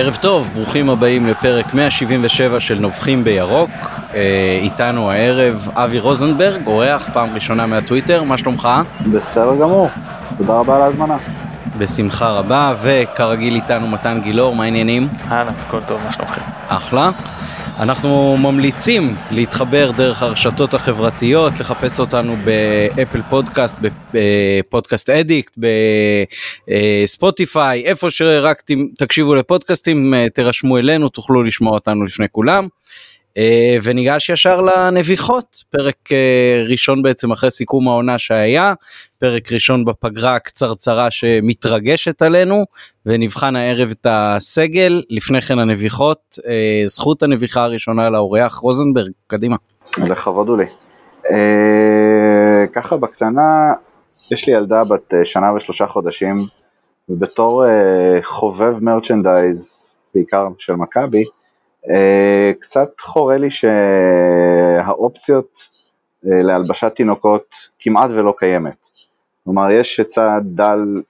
ערב טוב, ברוכים הבאים לפרק 177 של נובחים בירוק. אה, איתנו הערב אבי רוזנברג, אורח פעם ראשונה מהטוויטר, מה שלומך? בסדר גמור, תודה רבה על ההזמנה. בשמחה רבה, וכרגיל איתנו מתן גילאור, מה העניינים? אהלן, הכל טוב, מה שלומכם? אחלה. אנחנו ממליצים להתחבר דרך הרשתות החברתיות, לחפש אותנו באפל פודקאסט, בפודקאסט אדיקט, בספוטיפיי, איפה שרק תקשיבו לפודקאסטים, תירשמו אלינו, תוכלו לשמוע אותנו לפני כולם. אה, וניגש ישר לנביחות, פרק אה, ראשון בעצם אחרי סיכום העונה שהיה, פרק ראשון בפגרה הקצרצרה שמתרגשת עלינו, ונבחן הערב את הסגל, לפני כן הנביחות, אה, זכות הנביחה הראשונה לאורח רוזנברג, קדימה. לכבוד הוא לי. ככה בקטנה, יש לי ילדה בת שנה ושלושה חודשים, ובתור חובב מרצ'נדייז, בעיקר של מכבי, אה, קצת חורה לי שהאופציות אה, להלבשת תינוקות כמעט ולא קיימת. כלומר, יש היצע דל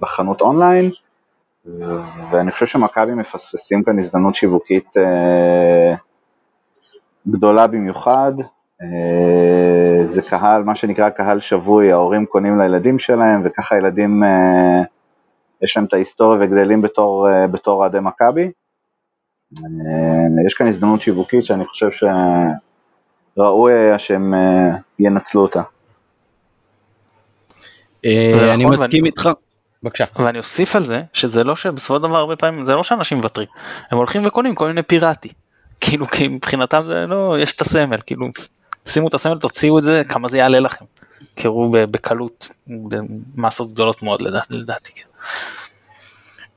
בחנות אונליין, ואני חושב שמכבי מפספסים כאן הזדמנות שיווקית אה, גדולה במיוחד. זה קהל, מה שנקרא קהל שבוי, ההורים קונים לילדים שלהם, וככה הילדים, יש להם את ההיסטוריה וגדלים בתור אוהדי מכבי. אה, יש כאן הזדמנות שיווקית שאני חושב שראוי היה שהם אה, ינצלו אותה. אה, אני נכון, מסכים איתך. בבקשה. ואני אוסיף על זה שזה לא שבסופו של דבר הרבה פעמים זה לא שאנשים מוותרים הם הולכים וקונים כל מיני פיראטי כאילו כי מבחינתם זה לא יש את הסמל כאילו שימו את הסמל תוציאו את זה כמה זה יעלה לכם. קראו בקלות במסות גדולות מאוד לדעתי.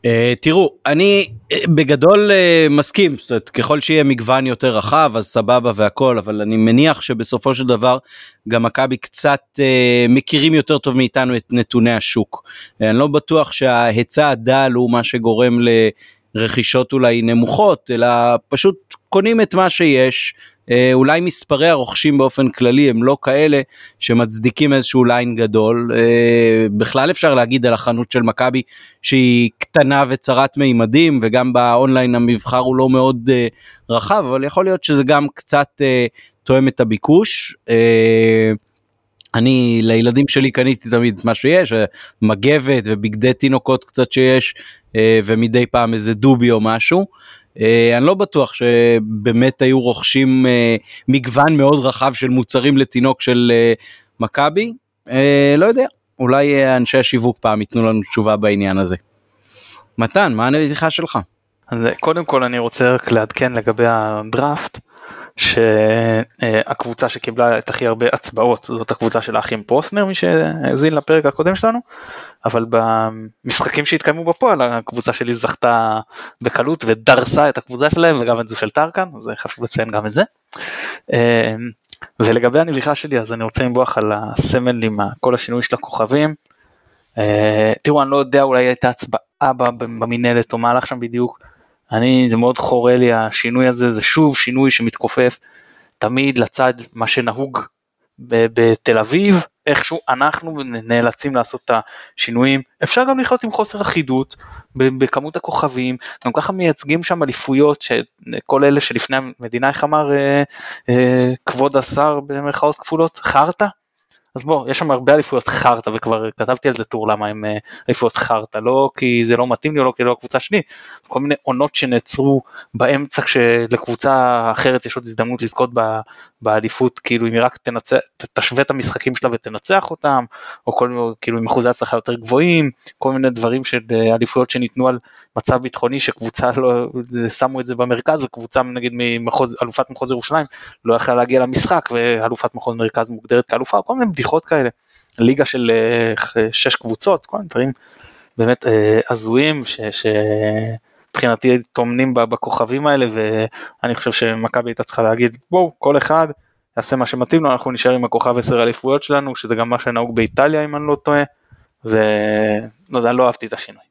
Uh, תראו אני uh, בגדול uh, מסכים זאת אומרת ככל שיהיה מגוון יותר רחב אז סבבה והכל אבל אני מניח שבסופו של דבר גם מכבי קצת uh, מכירים יותר טוב מאיתנו את נתוני השוק. Uh, אני לא בטוח שההיצע הדל הוא מה שגורם לרכישות אולי נמוכות אלא פשוט קונים את מה שיש אולי מספרי הרוכשים באופן כללי הם לא כאלה שמצדיקים איזשהו ליין גדול. אה, בכלל אפשר להגיד על החנות של מכבי שהיא קטנה וצרת מימדים וגם באונליין המבחר הוא לא מאוד אה, רחב אבל יכול להיות שזה גם קצת תואם את הביקוש. אני לילדים שלי קניתי תמיד מה שיש מגבת ובגדי תינוקות קצת שיש ומדי פעם איזה דובי או משהו אה, אני לא בטוח שבאמת היו רוכשים אה, מגוון מאוד רחב של מוצרים לתינוק של אה, מכבי, לא יודע, אולי אנשי השיווק פעם ייתנו לנו תשובה בעניין הזה. מתן, מה הנביכה שלך? אז קודם כל אני רוצה רק לעדכן לגבי הדראפט. שהקבוצה שקיבלה את הכי הרבה הצבעות זאת הקבוצה של האחים פרוסנר מי שהאזין לפרק הקודם שלנו אבל במשחקים שהתקיימו בפועל הקבוצה שלי זכתה בקלות ודרסה את הקבוצה שלהם וגם את זו של טרקן זה חשוב לציין גם את זה. אה, ולגבי הנביכה שלי אז אני רוצה לנבוח על הסמל עם כל השינוי של הכוכבים. אה, תראו אני לא יודע אולי הייתה הצבעה במינהלת או מה הלך שם בדיוק. אני זה מאוד חורה לי השינוי הזה זה שוב שינוי שמתכופף תמיד לצד מה שנהוג בתל אביב איכשהו אנחנו נאלצים לעשות את השינויים. אפשר גם לחיות עם חוסר אחידות בכמות הכוכבים גם ככה מייצגים שם אליפויות שכל אלה שלפני המדינה איך אמר אה, אה, כבוד השר במרכאות כפולות חרטא אז בוא, יש שם הרבה אליפויות חרטא וכבר כתבתי על זה טור למה הם אה, אליפויות חרטא, לא כי זה לא מתאים לי או לא כי לא הקבוצה שלי, כל מיני עונות שנעצרו באמצע כשלקבוצה אחרת יש עוד הזדמנות לזכות באליפות, כאילו אם היא רק תנצח, תשווה את המשחקים שלה ותנצח אותם, או כל מיני, כאילו עם אחוזי הצלחה יותר גבוהים, כל מיני דברים של אה, אליפויות שניתנו על מצב ביטחוני שקבוצה לא, שמו את זה במרכז וקבוצה נגיד ממחוז, אלופת מחוז ירושלים לא יכלה להגיע למשחק ואלופת מחוז מרכז מוגדרת כאלופה, כל מיני בדיחות כאלה, ליגה של אה, שש קבוצות, כל מיני דברים באמת אה, הזויים שמבחינתי טומנים בכוכבים האלה ואני חושב שמכבי הייתה צריכה להגיד בואו כל אחד יעשה מה שמתאים לו אנחנו נשאר עם הכוכב עשר אליפויות שלנו שזה גם מה שנהוג באיטליה אם אני לא טועה ולא יודע לא אהבתי את השינוי.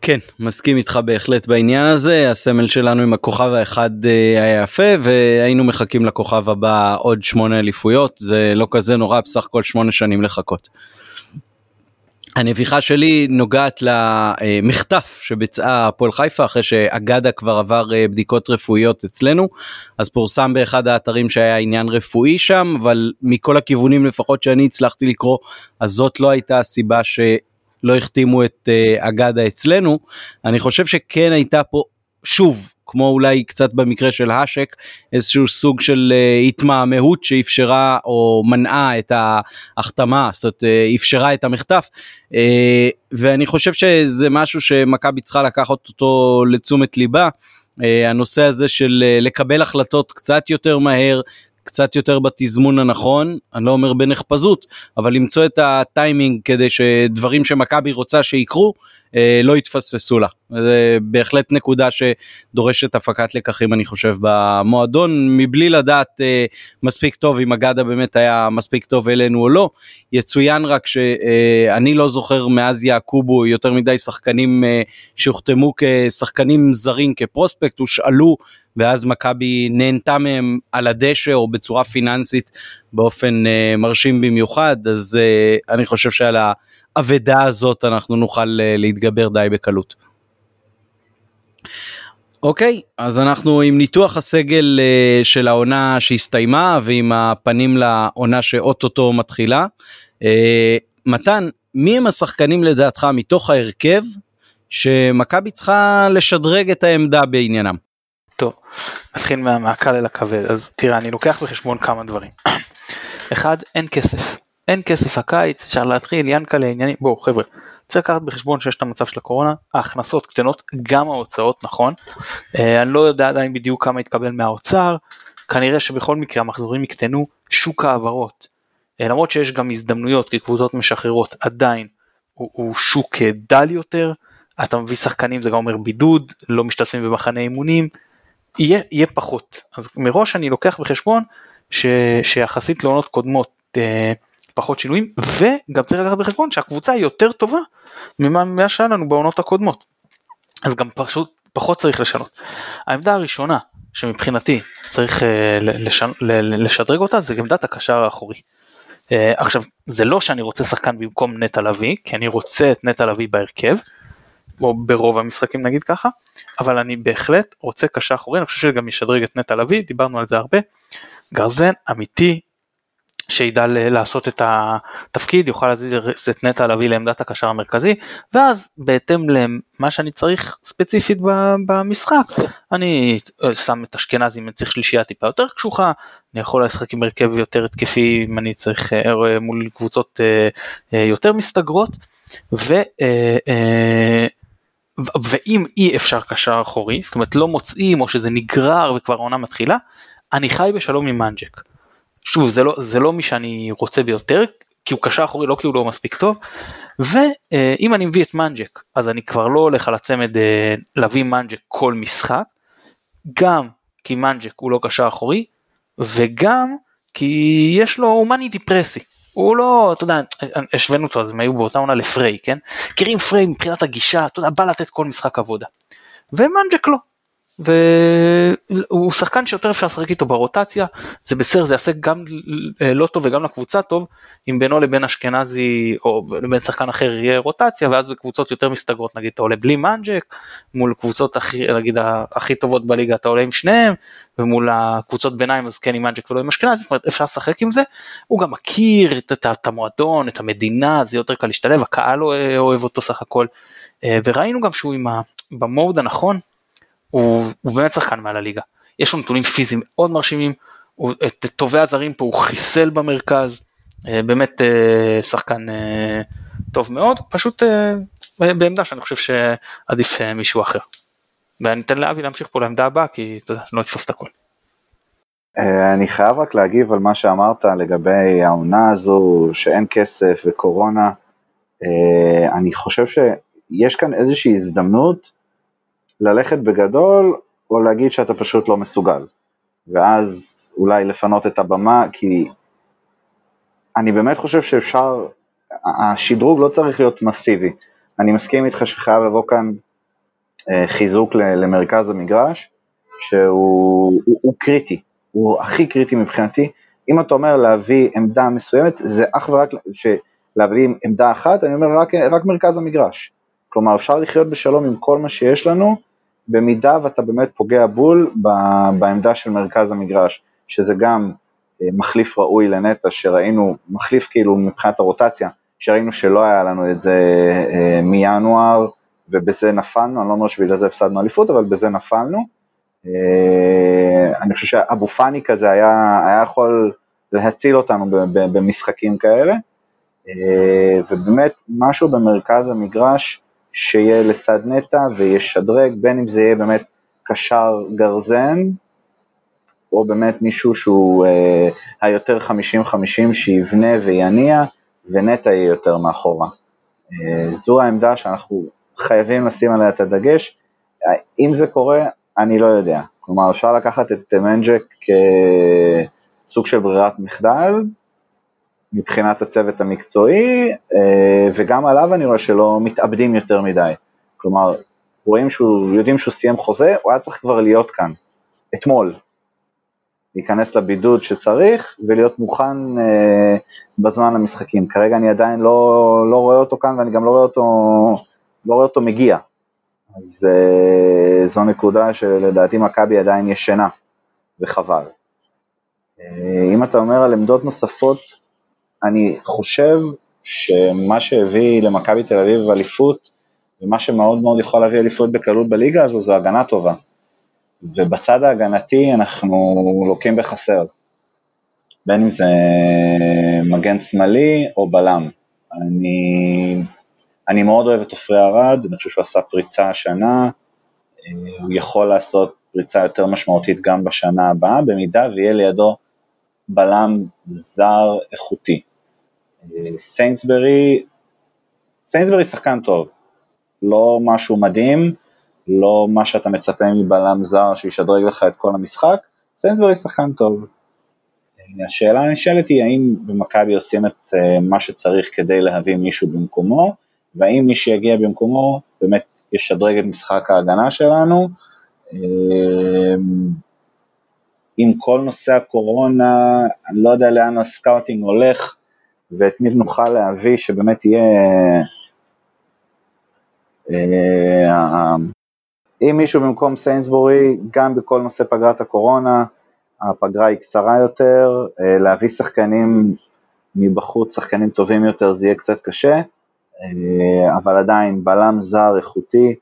כן מסכים איתך בהחלט בעניין הזה הסמל שלנו עם הכוכב האחד אה, היה יפה והיינו מחכים לכוכב הבא עוד שמונה אליפויות זה לא כזה נורא בסך הכל שמונה שנים לחכות. הנביכה שלי נוגעת למחטף שביצעה הפועל חיפה אחרי שאגדה כבר עבר אה, בדיקות רפואיות אצלנו אז פורסם באחד האתרים שהיה עניין רפואי שם אבל מכל הכיוונים לפחות שאני הצלחתי לקרוא אז זאת לא הייתה הסיבה שלא החתימו את אה, אגדה אצלנו אני חושב שכן הייתה פה שוב כמו אולי קצת במקרה של האשק איזשהו סוג של uh, התמהמהות שאפשרה או מנעה את ההחתמה זאת אומרת uh, אפשרה את המחטף ואני חושב שזה משהו שמכבי צריכה לקחת אותו לתשומת ליבה. הנושא הזה של לקבל החלטות קצת יותר מהר קצת יותר בתזמון הנכון, אני לא אומר בנחפזות, אבל למצוא את הטיימינג כדי שדברים שמכבי רוצה שיקרו לא יתפספסו לה. זה בהחלט נקודה שדורשת הפקת לקחים אני חושב במועדון מבלי לדעת אה, מספיק טוב אם אגדה באמת היה מספיק טוב אלינו או לא. יצוין רק שאני לא זוכר מאז יעקובו יותר מדי שחקנים אה, שהוחתמו כשחקנים זרים כ prospect הושאלו ואז מכבי נהנתה מהם על הדשא או בצורה פיננסית באופן אה, מרשים במיוחד אז אני חושב שעל האבדה הזאת אנחנו נוכל אה, להתגבר די בקלות. אוקיי אז אנחנו עם ניתוח הסגל אה, של העונה שהסתיימה ועם הפנים לעונה שאו-טו-טו מתחילה. Uh, מתן מי הם השחקנים לדעתך מתוך ההרכב שמכבי צריכה לשדרג את העמדה בעניינם? טוב, נתחיל מהקל אל הכבד, אז תראה, אני לוקח בחשבון כמה דברים. אחד, אין כסף. אין כסף הקיץ, אפשר להתחיל, ינקלה, עניינים, בואו חבר'ה, צריך לקחת בחשבון שיש את המצב של הקורונה, ההכנסות קטנות, גם ההוצאות נכון. אה, אני לא יודע עדיין בדיוק כמה יתקבל מהאוצר, כנראה שבכל מקרה המחזורים יקטנו, שוק ההעברות. אה, למרות שיש גם הזדמנויות כי קבוצות משחררות, עדיין הוא, הוא שוק דל יותר, אתה מביא שחקנים זה גם אומר בידוד, לא משתתפים במחנה אימונים, יהיה, יהיה פחות. אז מראש אני לוקח בחשבון ש, שיחסית לעונות קודמות אה, פחות שינויים, וגם צריך לקחת בחשבון שהקבוצה היא יותר טובה ממה שהיה לנו בעונות הקודמות. אז גם פשוט פחות צריך לשנות. העמדה הראשונה שמבחינתי צריך אה, לשנ... לשדרג אותה זה עמדת הקשר האחורי. אה, עכשיו זה לא שאני רוצה שחקן במקום נטע לביא, כי אני רוצה את נטע לביא בהרכב, או ברוב המשחקים נגיד ככה, אבל אני בהחלט רוצה קשה אחורי, אני חושב שגם ישדרג את נטע לביא, דיברנו על זה הרבה, גרזן אמיתי שידע לעשות את התפקיד, יוכל להזיז את נטע לביא לעמדת הקשר המרכזי, ואז בהתאם למה שאני צריך ספציפית במשחק, אני אה, שם את אשכנזי אם אני צריך שלישייה טיפה יותר קשוחה, אני יכול לשחק עם הרכב יותר התקפי אם אני צריך אה, מול קבוצות אה, יותר מסתגרות, ו... ואם אי אפשר קשר אחורי, זאת אומרת לא מוצאים או שזה נגרר וכבר העונה מתחילה, אני חי בשלום עם מנג'ק. שוב, זה לא, זה לא מי שאני רוצה ביותר, כי הוא קשר אחורי, לא כי הוא לא מספיק טוב, ואם אני מביא את מנג'ק, אז אני כבר לא הולך על הצמד אה, להביא מנג'ק כל משחק, גם כי מנג'ק הוא לא קשר אחורי, וגם כי יש לו המאניה דיפרסיה. הוא לא, אתה יודע, השווינו אותו, אז הם היו באותה עונה לפריי, כן? מכירים פריי מבחינת הגישה, אתה יודע, בא לתת כל משחק עבודה. ומנג'ק לא. והוא שחקן שיותר אפשר לשחק איתו ברוטציה, זה בסדר, זה יעשה גם לא טוב וגם לקבוצה טוב, אם בינו לבין אשכנזי או לבין שחקן אחר יהיה רוטציה, ואז בקבוצות יותר מסתגרות, נגיד אתה עולה בלי מנג'ק, מול קבוצות הכי, נגיד הכי טובות בליגה אתה עולה עם שניהם, ומול הקבוצות ביניים אז כן עם מנג'ק ולא עם אשכנזי, זאת אומרת אפשר לשחק עם זה, הוא גם מכיר את, את, את המועדון, את המדינה, זה יותר קל להשתלב, הקהל אוהב אותו סך הכל, אה, וראינו גם שהוא עם ה... במוד הנכון, הוא, הוא באמת שחקן מעל הליגה. יש לו נתונים פיזיים מאוד מרשימים, הוא, את טובי הזרים פה הוא חיסל במרכז, אה, באמת אה, שחקן אה, טוב מאוד, פשוט בעמדה שאני חושב שעדיף מישהו אחר. ואני אתן לאבי להמשיך פה לעמדה הבאה כי אתה יודע, לא אתפוס את הכל. אני חייב רק להגיב על מה שאמרת לגבי העונה הזו, שאין כסף וקורונה. אני חושב שיש כאן איזושהי הזדמנות ללכת בגדול, או להגיד שאתה פשוט לא מסוגל. ואז אולי לפנות את הבמה, כי אני באמת חושב שאפשר, השדרוג לא צריך להיות מסיבי. אני מסכים איתך שחייב לבוא כאן אה, חיזוק למרכז המגרש, שהוא הוא, הוא קריטי, הוא הכי קריטי מבחינתי. אם אתה אומר להביא עמדה מסוימת, זה אך ורק ש, להביא עמדה אחת, אני אומר רק, רק מרכז המגרש. כלומר, אפשר לחיות בשלום עם כל מה שיש לנו, במידה ואתה באמת פוגע בול בעמדה של מרכז המגרש, שזה גם אה, מחליף ראוי לנטע, שראינו, מחליף כאילו מבחינת הרוטציה, שראינו שלא היה לנו את זה אה, מינואר, ובזה נפלנו, אני לא אומר שבגלל זה הפסדנו אליפות, אבל בזה נפלנו. אה, אני חושב שאבו פאני כזה היה, היה יכול להציל אותנו במשחקים כאלה, ובאמת משהו במרכז המגרש, שיהיה לצד נטע וישדרג, בין אם זה יהיה באמת קשר גרזן, או באמת מישהו שהוא אה, היותר 50-50 שיבנה ויניע, ונטע יהיה יותר מאחורה. אה, זו העמדה שאנחנו חייבים לשים עליה את הדגש. אם זה קורה, אני לא יודע. כלומר, אפשר לקחת את מנג'ק כסוג של ברירת מחדל, מבחינת הצוות המקצועי, אה, וגם עליו אני רואה שלא מתאבדים יותר מדי. כלומר, רואים שהוא, יודעים שהוא סיים חוזה, הוא היה צריך כבר להיות כאן, אתמול. להיכנס לבידוד שצריך ולהיות מוכן אה, בזמן למשחקים. כרגע אני עדיין לא, לא רואה אותו כאן ואני גם לא רואה אותו, לא רואה אותו מגיע. אז אה, זו נקודה שלדעתי מכבי עדיין ישנה, וחבל. אה, אם אתה אומר על עמדות נוספות, אני חושב שמה שהביא למכבי תל אביב אליפות, ומה שמאוד מאוד יכול להביא אליפות בקלות בליגה הזו, זו הגנה טובה. ובצד ההגנתי אנחנו לוקים בחסר, בין אם זה מגן שמאלי או בלם. אני, אני מאוד אוהב את עופרי ארד, אני חושב שהוא עשה פריצה השנה, הוא יכול לעשות פריצה יותר משמעותית גם בשנה הבאה, במידה ויהיה לידו בלם זר איכותי. סיינסברי, סיינסברי שחקן טוב, לא משהו מדהים, לא מה שאתה מצפה מבלם זר שישדרג לך את כל המשחק, סיינסברי שחקן טוב. השאלה הנשאלת היא האם במכבי עושים את אה, מה שצריך כדי להביא מישהו במקומו, והאם מי שיגיע במקומו באמת ישדרג את משחק ההגנה שלנו. אה, עם כל נושא הקורונה, אני לא יודע לאן הסקאוטינג הולך, ואת מי נוכל להביא שבאמת יהיה... אה, אם מישהו במקום סיינסבורי, גם בכל נושא פגרת הקורונה, הפגרה היא קצרה יותר, אה, להביא שחקנים מבחוץ, שחקנים טובים יותר, זה יהיה קצת קשה, אה, אבל עדיין בלם זר איכותי,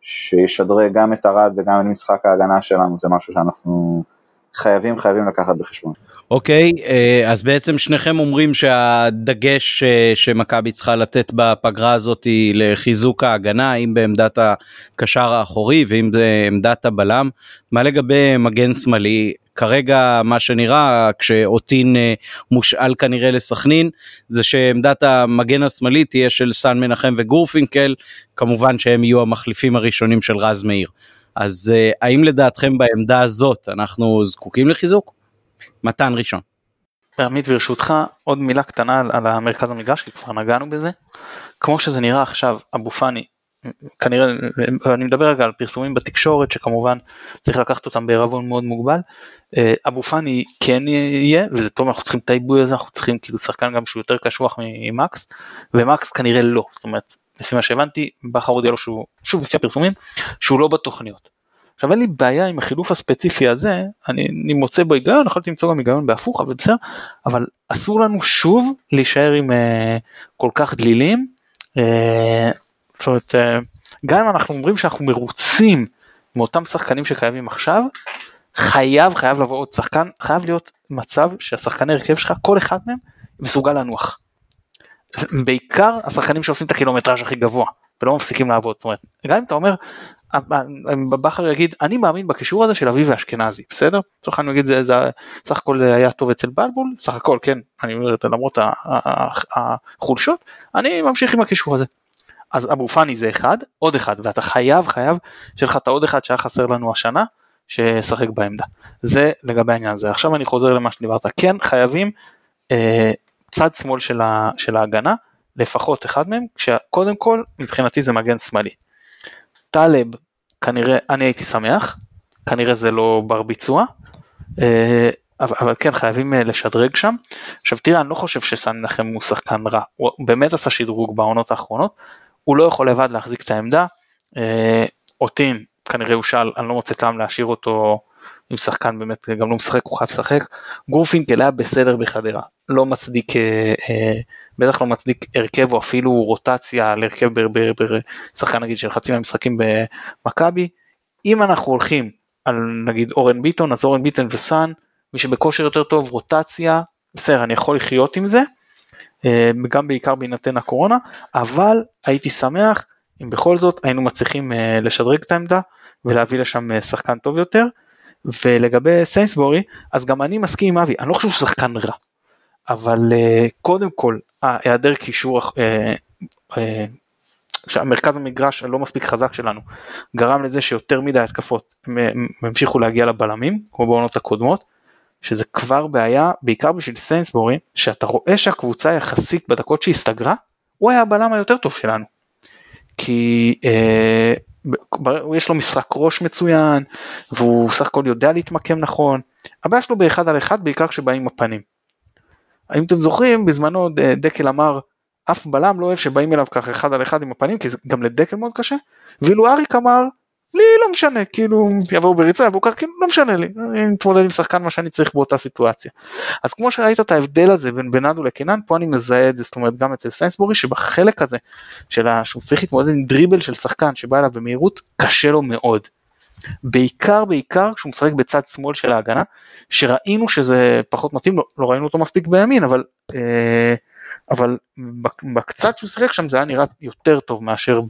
שישדרג גם את ארד וגם את משחק ההגנה שלנו, זה משהו שאנחנו חייבים חייבים לקחת בחשבון. אוקיי, אה, אז בעצם שניכם אומרים שהדגש אה, שמכבי צריכה לתת בפגרה הזאת היא לחיזוק ההגנה, אם בעמדת הקשר האחורי ואם בעמדת הבלם. מה לגבי מגן שמאלי? כרגע מה שנראה כשאוטין אה, מושאל כנראה לסכנין זה שעמדת המגן השמאלי תהיה של סן מנחם וגורפינקל כמובן שהם יהיו המחליפים הראשונים של רז מאיר. אז האם לדעתכם בעמדה הזאת אנחנו זקוקים לחיזוק? מתן ראשון. עמית ברשותך עוד מילה קטנה על המרכז המגרש כי כבר נגענו בזה. כמו שזה נראה עכשיו אבו פאני כנראה אני מדבר רגע על פרסומים בתקשורת שכמובן צריך לקחת אותם בערבון מאוד מוגבל. אה, אבו פאני כן יהיה וזה טוב אנחנו צריכים את העיבוי הזה אנחנו צריכים כאילו שחקן גם שהוא יותר קשוח ממקס ומקס כנראה לא זאת אומרת לפי מה שהבנתי בכר הודיע לו שהוא שוב לפי הפרסומים שהוא לא בתוכניות. עכשיו אין לי בעיה עם החילוף הספציפי הזה, אני, אני מוצא בו היגיון, יכולתי למצוא גם היגיון בהפוך, אבל בסדר, אבל אסור לנו שוב להישאר עם uh, כל כך דלילים. Uh, זאת אומרת, uh, גם אם אנחנו אומרים שאנחנו מרוצים מאותם שחקנים שקיימים עכשיו, חייב חייב לבוא עוד שחקן, חייב להיות מצב שהשחקני הרכב שלך, כל אחד מהם מסוגל לנוח. בעיקר השחקנים שעושים את הקילומטראז' הכי גבוה ולא מפסיקים לעבוד, זאת אומרת, גם אם אתה אומר בכר יגיד אני מאמין בקישור הזה של אביב ואשכנזי בסדר? לצורך העניין נגיד זה, זה סך הכל היה טוב אצל בלבול סך הכל כן אני אומר למרות החולשות אני ממשיך עם הקישור הזה. אז אבו פאני זה אחד עוד אחד ואתה חייב חייב שיהיה לך את העוד אחד שהיה חסר לנו השנה שישחק בעמדה זה לגבי העניין הזה עכשיו אני חוזר למה שדיברת כן חייבים אה, צד שמאל של, ה, של ההגנה לפחות אחד מהם כשקודם כל מבחינתי זה מגן שמאלי. טלב כנראה אני הייתי שמח, כנראה זה לא בר ביצוע. אה, אבל, אבל כן חייבים אה, לשדרג שם. עכשיו תראה אני לא חושב שסן מנחם הוא שחקן רע, הוא באמת עשה שדרוג בעונות האחרונות, הוא לא יכול לבד להחזיק את העמדה, אה, אותין כנראה הוא שאל, אני לא מוצא טעם להשאיר אותו עם שחקן באמת גם לא משחק, הוא חייב לשחק. גורפינקל היה בסדר בחדרה, לא מצדיק, אה, אה, בטח לא מצדיק הרכב או אפילו רוטציה על הרכב בשחקן נגיד של חצי מהמשחקים במכבי. אם אנחנו הולכים על נגיד אורן ביטון, אז אורן ביטון וסאן, מי שבכושר יותר טוב, רוטציה, בסדר, אני יכול לחיות עם זה, אה, גם בעיקר בהינתן הקורונה, אבל הייתי שמח אם בכל זאת היינו מצליחים לשדרג את העמדה ולהביא לשם שחקן טוב יותר. ולגבי סיינסבורי, אז גם אני מסכים עם אבי, אני לא חושב שהוא שחקן רע, אבל uh, קודם כל, היעדר קישור, uh, uh, שהמרכז המגרש הלא מספיק חזק שלנו, גרם לזה שיותר מדי התקפות המשיכו להגיע לבלמים, כמו בעונות הקודמות, שזה כבר בעיה, בעיקר בשביל סיינסבורי, שאתה רואה שהקבוצה יחסית בדקות שהסתגרה, הוא היה הבלם היותר טוב שלנו. כי אה, יש לו משחק ראש מצוין והוא סך הכל יודע להתמקם נכון. הבעיה שלו באחד על אחד בעיקר כשבאים עם הפנים. האם אתם זוכרים בזמנו דקל אמר אף בלם לא אוהב שבאים אליו ככה אחד על אחד עם הפנים כי זה גם לדקל מאוד קשה ואילו אריק אמר לי לא משנה כאילו יבואו בריצה יבואו ככה כאילו לא משנה לי אני מתמודד עם שחקן מה שאני צריך באותה סיטואציה. אז כמו שראית את ההבדל הזה בין בנאדו לקינן פה אני מזהה את זה זאת אומרת גם אצל סיינסבורי שבחלק הזה של שהוא צריך להתמודד עם דריבל של שחקן שבא אליו במהירות קשה לו מאוד. בעיקר בעיקר כשהוא משחק בצד שמאל של ההגנה שראינו שזה פחות מתאים לו לא ראינו אותו מספיק בימין אבל. אה, אבל בקצת שהוא שיחק שם זה היה נראה יותר טוב מאשר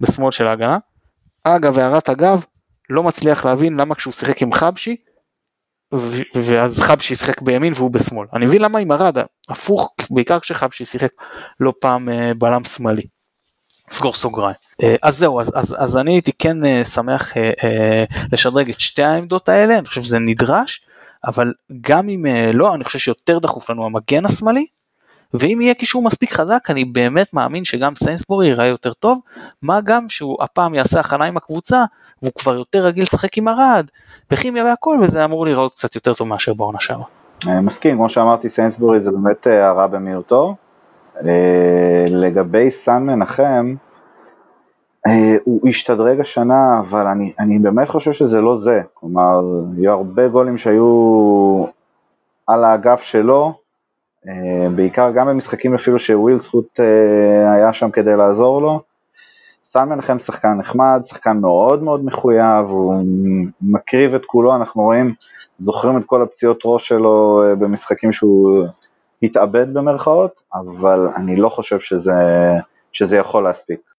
בשמאל של ההגנה. אגב, הערת אגב, לא מצליח להבין למה כשהוא שיחק עם חבשי, ואז חבשי שיחק בימין והוא בשמאל. אני מבין למה עם ארד, הפוך, בעיקר כשחבשי שיחק לא פעם אה, בלם שמאלי. סגור סוגריים. אה, אז זהו, אז, אז, אז אני הייתי כן אה, שמח לשדרג את שתי העמדות האלה, אני חושב שזה נדרש, אבל גם אם לא, אני חושב שיותר דחוף לנו המגן השמאלי, ואם יהיה קישור מספיק חזק אני באמת מאמין שגם סיינסבורי ייראה יותר טוב, מה גם שהוא הפעם יעשה הכנה עם הקבוצה והוא כבר יותר רגיל לשחק עם ארד וכימיה והכל וזה אמור להיראות קצת יותר טוב מאשר בעונה שעברה. אה, מסכים, כמו שאמרתי סיינסבורי זה באמת אה, הרע במיעוטו. אה, לגבי סן מנחם, הוא השתדרג השנה, אבל אני, אני באמת חושב שזה לא זה. כלומר, היו הרבה גולים שהיו על האגף שלו, בעיקר גם במשחקים אפילו שוויל זכות אה, היה שם כדי לעזור לו. סן מנחם שחקן נחמד, שחקן מאוד מאוד מחויב, הוא מקריב את כולו, אנחנו רואים, זוכרים את כל הפציעות ראש שלו אה, במשחקים שהוא התאבד במרכאות, אבל אני לא חושב שזה, שזה יכול להספיק.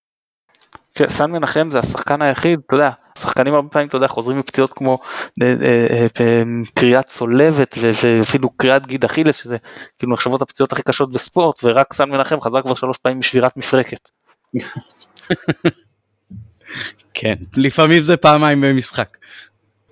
סן מנחם זה השחקן היחיד, אתה יודע, שחקנים הרבה פעמים, אתה יודע, חוזרים מפציעות כמו אה, אה, אה, קריאת צולבת ואפילו קריאת גיד אכילס, שזה כאילו נחשבות הפציעות הכי קשות בספורט, ורק סן מנחם חזר כבר שלוש פעמים משבירת מפרקת. כן, לפעמים זה פעמיים במשחק.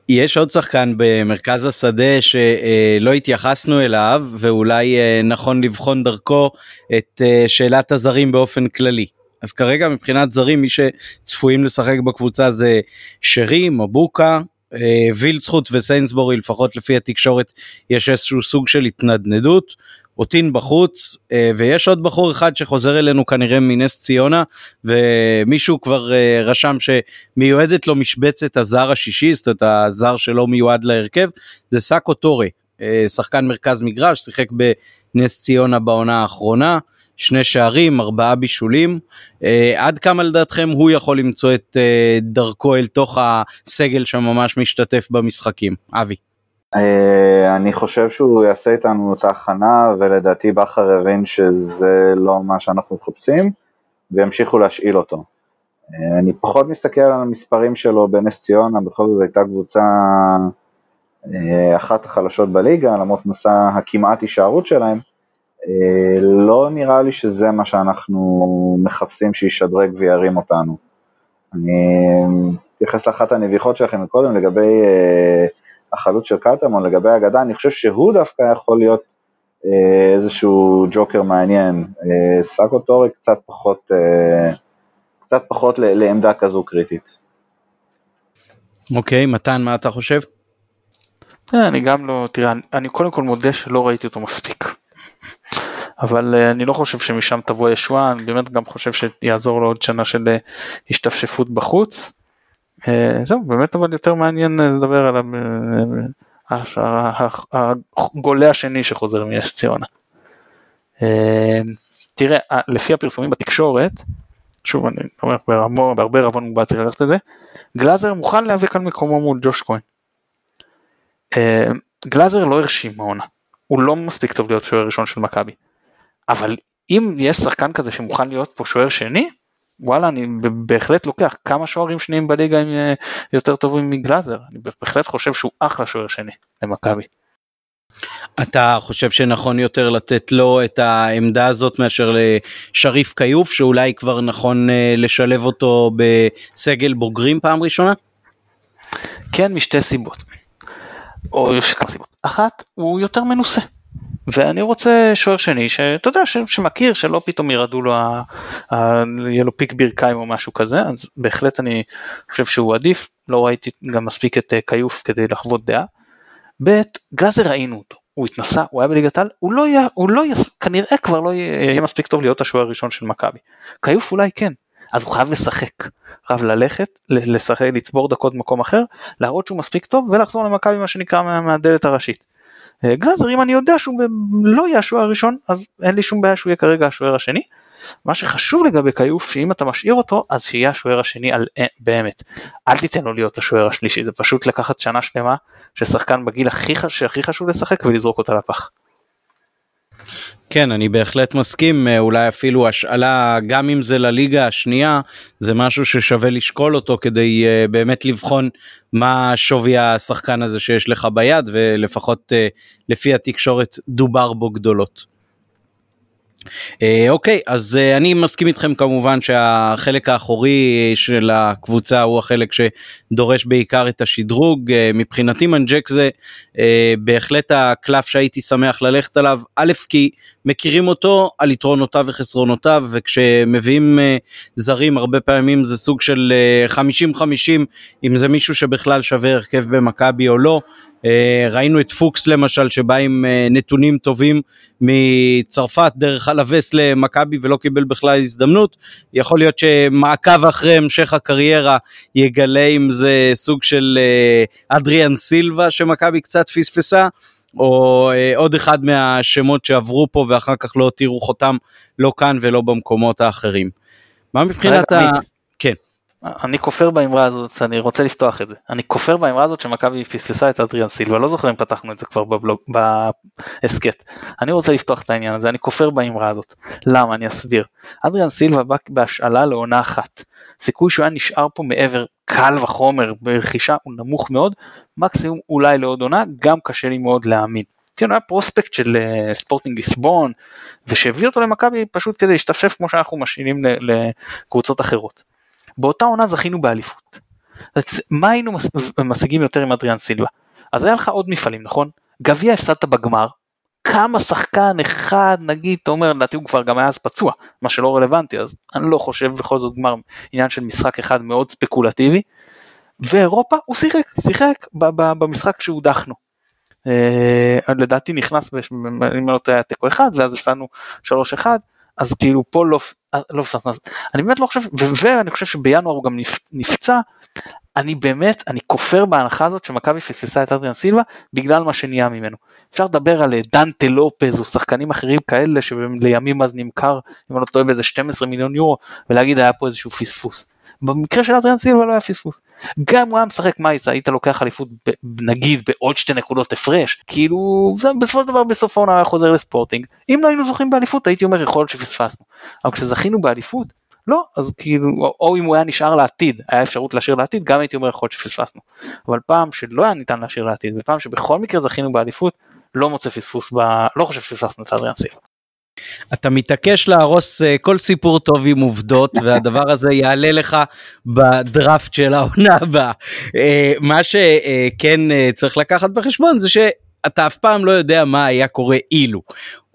יש עוד שחקן במרכז השדה שלא התייחסנו אליו ואולי נכון לבחון דרכו את שאלת הזרים באופן כללי. אז כרגע מבחינת זרים מי שצפויים לשחק בקבוצה זה שרי, מבוקה, אה, וילצחוט וסיינסבורי לפחות לפי התקשורת יש איזשהו סוג של התנדנדות. אותין בחוץ אה, ויש עוד בחור אחד שחוזר אלינו כנראה מנס ציונה ומישהו כבר אה, רשם שמיועדת לו משבצת הזר השישי זאת אומרת הזר שלא מיועד להרכב זה סאקו טורי שחקן מרכז מגרש שיחק בנס ציונה בעונה האחרונה. שני שערים, ארבעה בישולים. אה, עד כמה לדעתכם הוא יכול למצוא את אה, דרכו אל תוך הסגל שממש משתתף במשחקים? אבי. אה, אני חושב שהוא יעשה איתנו את ההכנה ולדעתי בכר הבין שזה לא מה שאנחנו מחפשים וימשיכו להשאיל אותו. אה, אני פחות מסתכל על המספרים שלו בנס ציונה, בכל זאת הייתה קבוצה אה, אחת החלשות בליגה למרות מסע הכמעט הישארות שלהם, לא נראה לי שזה מה שאנחנו מחפשים שישדרג וירים אותנו. אני אתייחס לאחת הנביחות שלכם מקודם לגבי אה, החלוץ של קטמון, לגבי האגדה, אני חושב שהוא דווקא יכול להיות אה, איזשהו ג'וקר מעניין. סאקו טורי קצת פחות, קצת פחות לעמדה כזו קריטית. אוקיי, okay, מתן, מה אתה חושב? אה, אני גם לא, תראה, אני קודם כל מודה שלא ראיתי אותו מספיק. אבל אה, אני לא חושב שמשם תבוא ישועה, אני באמת גם חושב שיעזור לו עוד שנה של אה, השתפשפות בחוץ. זהו, באמת אבל יותר מעניין לדבר על הגולה השני שחוזר מנס ציונה. תראה, לפי הפרסומים בתקשורת, שוב אני אומר בהרבה רבון מוגבל צריך ללכת לזה, גלאזר מוכן להיאבק על מקומו מול ג'וש כהן. אה, גלאזר לא הרשים העונה, הוא לא מספיק טוב להיות שוער ראשון של מכבי, אבל אם יש שחקן כזה שמוכן להיות פה שוער שני, וואלה אני בהחלט לוקח כמה שוערים שניים בליגה הם אה, יותר טובים מגלאזר, אני בהחלט חושב שהוא אחלה שוער שני למכבי. אתה חושב שנכון יותר לתת לו את העמדה הזאת מאשר לשריף כיוף שאולי כבר נכון אה, לשלב אותו בסגל בוגרים פעם ראשונה? כן משתי סיבות. או יש כמה סיבות. אחת, הוא יותר מנוסה. ואני רוצה שוער שני שאתה יודע שמכיר שלא פתאום ירדו לו, ה, ה, יהיה לו פיק ברכיים או משהו כזה אז בהחלט אני חושב שהוא עדיף לא ראיתי גם מספיק את אה, כיוף כדי לחוות דעה. ב' גלאזר ראינו אותו הוא התנסה הוא היה בליגת העל הוא לא יהיה הוא לא יהיה כנראה כבר לא יהיה מספיק טוב להיות השוער הראשון של מכבי. כיוף אולי כן אז הוא חייב לשחק, חייב ללכת, לשחק, לצבור דקות במקום אחר, להראות שהוא מספיק טוב ולחזור למכבי מה שנקרא מהדלת הראשית. אה, גלאזר אם אני יודע שהוא לא יהיה השוער הראשון אז אין לי שום בעיה שהוא יהיה כרגע השוער השני. מה שחשוב לגבי כיוף שאם אתה משאיר אותו אז שיהיה השוער השני על אה, באמת. אל תיתן לו להיות השוער השלישי זה פשוט לקחת שנה שלמה של שחקן בגיל הכי, הכי חשוב לשחק ולזרוק אותה לפח. כן אני בהחלט מסכים אה, אולי אפילו השאלה גם אם זה לליגה השנייה זה משהו ששווה לשקול אותו כדי uh, באמת לבחון מה שווי השחקן הזה שיש לך ביד ולפחות uh, לפי התקשורת דובר בו גדולות. אה, אוקיי אז אה, אני מסכים איתכם כמובן שהחלק האחורי של הקבוצה הוא החלק שדורש בעיקר את השדרוג אה, מבחינתי מנג'ק זה בהחלט הקלף שהייתי שמח ללכת עליו א' כי מכירים אותו על יתרונותיו וחסרונותיו וכשמביאים זרים הרבה פעמים זה סוג של 50-50 אם זה מישהו שבכלל שווה הרכב במכבי או לא. אה, ראינו את פוקס למשל שבא עם אה, נתונים טובים מצרפת דרך אלווס למכבי ולא קיבל בכלל הזדמנות. יכול להיות שמעקב אחרי המשך הקריירה יגלה אם זה סוג של אה, אדריאן סילבה שמכבי קצת פספסה. או עוד אחד מהשמות שעברו פה ואחר כך לא הותירו חותם לא כאן ולא במקומות האחרים. מה מבחינת ה... אני כופר באמרה הזאת, אני רוצה לפתוח את זה. אני כופר באמרה הזאת שמכבי פספסה את אדריאן סילבה, לא זוכר אם פתחנו את זה כבר בבלוג, בהסכת. אני רוצה לפתוח את העניין הזה, אני כופר באמרה הזאת. למה? אני אסביר. אדריאן סילבה בא בהשאלה לעונה אחת. סיכוי שהוא היה נשאר פה מעבר קל וחומר ברכישה הוא נמוך מאוד, מקסימום אולי לעוד עונה, גם קשה לי מאוד להאמין. כן, הוא היה פרוספקט של uh, ספורטינג ליסבון, ושהביא אותו למכבי פשוט כדי להשתפשף כמו שאנחנו משאילים לקבוצות אחרות. באותה עונה זכינו באליפות. מה היינו משיגים יותר עם אדריאן סילבה? אז היה לך עוד מפעלים נכון? גביע הפסדת בגמר, כמה שחקן אחד נגיד אתה אומר לדעתי הוא כבר גם היה אז פצוע מה שלא רלוונטי אז אני לא חושב בכל זאת גמר עניין של משחק אחד מאוד ספקולטיבי ואירופה הוא שיחק שיחק במשחק שהודחנו. אה, לדעתי נכנס אם לא טועה תיקו אחד ואז הפסדנו 3-1 אז כאילו פה לא, לא פספסנו, אני באמת לא חושב, ואני חושב שבינואר הוא גם נפצע, אני באמת, אני כופר בהנחה הזאת שמכבי פספסה את אדריאן סילבה בגלל מה שנהיה ממנו. אפשר לדבר על אה, דנטה לופז או שחקנים אחרים כאלה שלימים אז נמכר, אם אני לא טועה באיזה 12 מיליון יורו, ולהגיד היה פה איזשהו פספוס. במקרה של אדריאן סילבה לא היה פספוס. גם הוא היה משחק מה היית לוקח אליפות נגיד בעוד שתי נקודות הפרש כאילו בסופו של דבר בסוף העונה היה חוזר לספורטינג אם לא היינו זוכים באליפות הייתי אומר יכול להיות שפספסנו אבל כשזכינו באליפות לא אז כאילו או אם הוא היה נשאר לעתיד היה אפשרות להשאיר לעתיד גם הייתי אומר יכול להיות שפספסנו אבל פעם שלא היה ניתן להשאיר לעתיד ופעם שבכל מקרה זכינו באליפות לא מוצא פספוס ב... לא חושב שפספסנו את אדריאן סילבה. אתה מתעקש להרוס אה, כל סיפור טוב עם עובדות והדבר הזה יעלה לך בדראפט של העונה הבאה. אה, מה שכן אה, צריך לקחת בחשבון זה שאתה אף פעם לא יודע מה היה קורה אילו.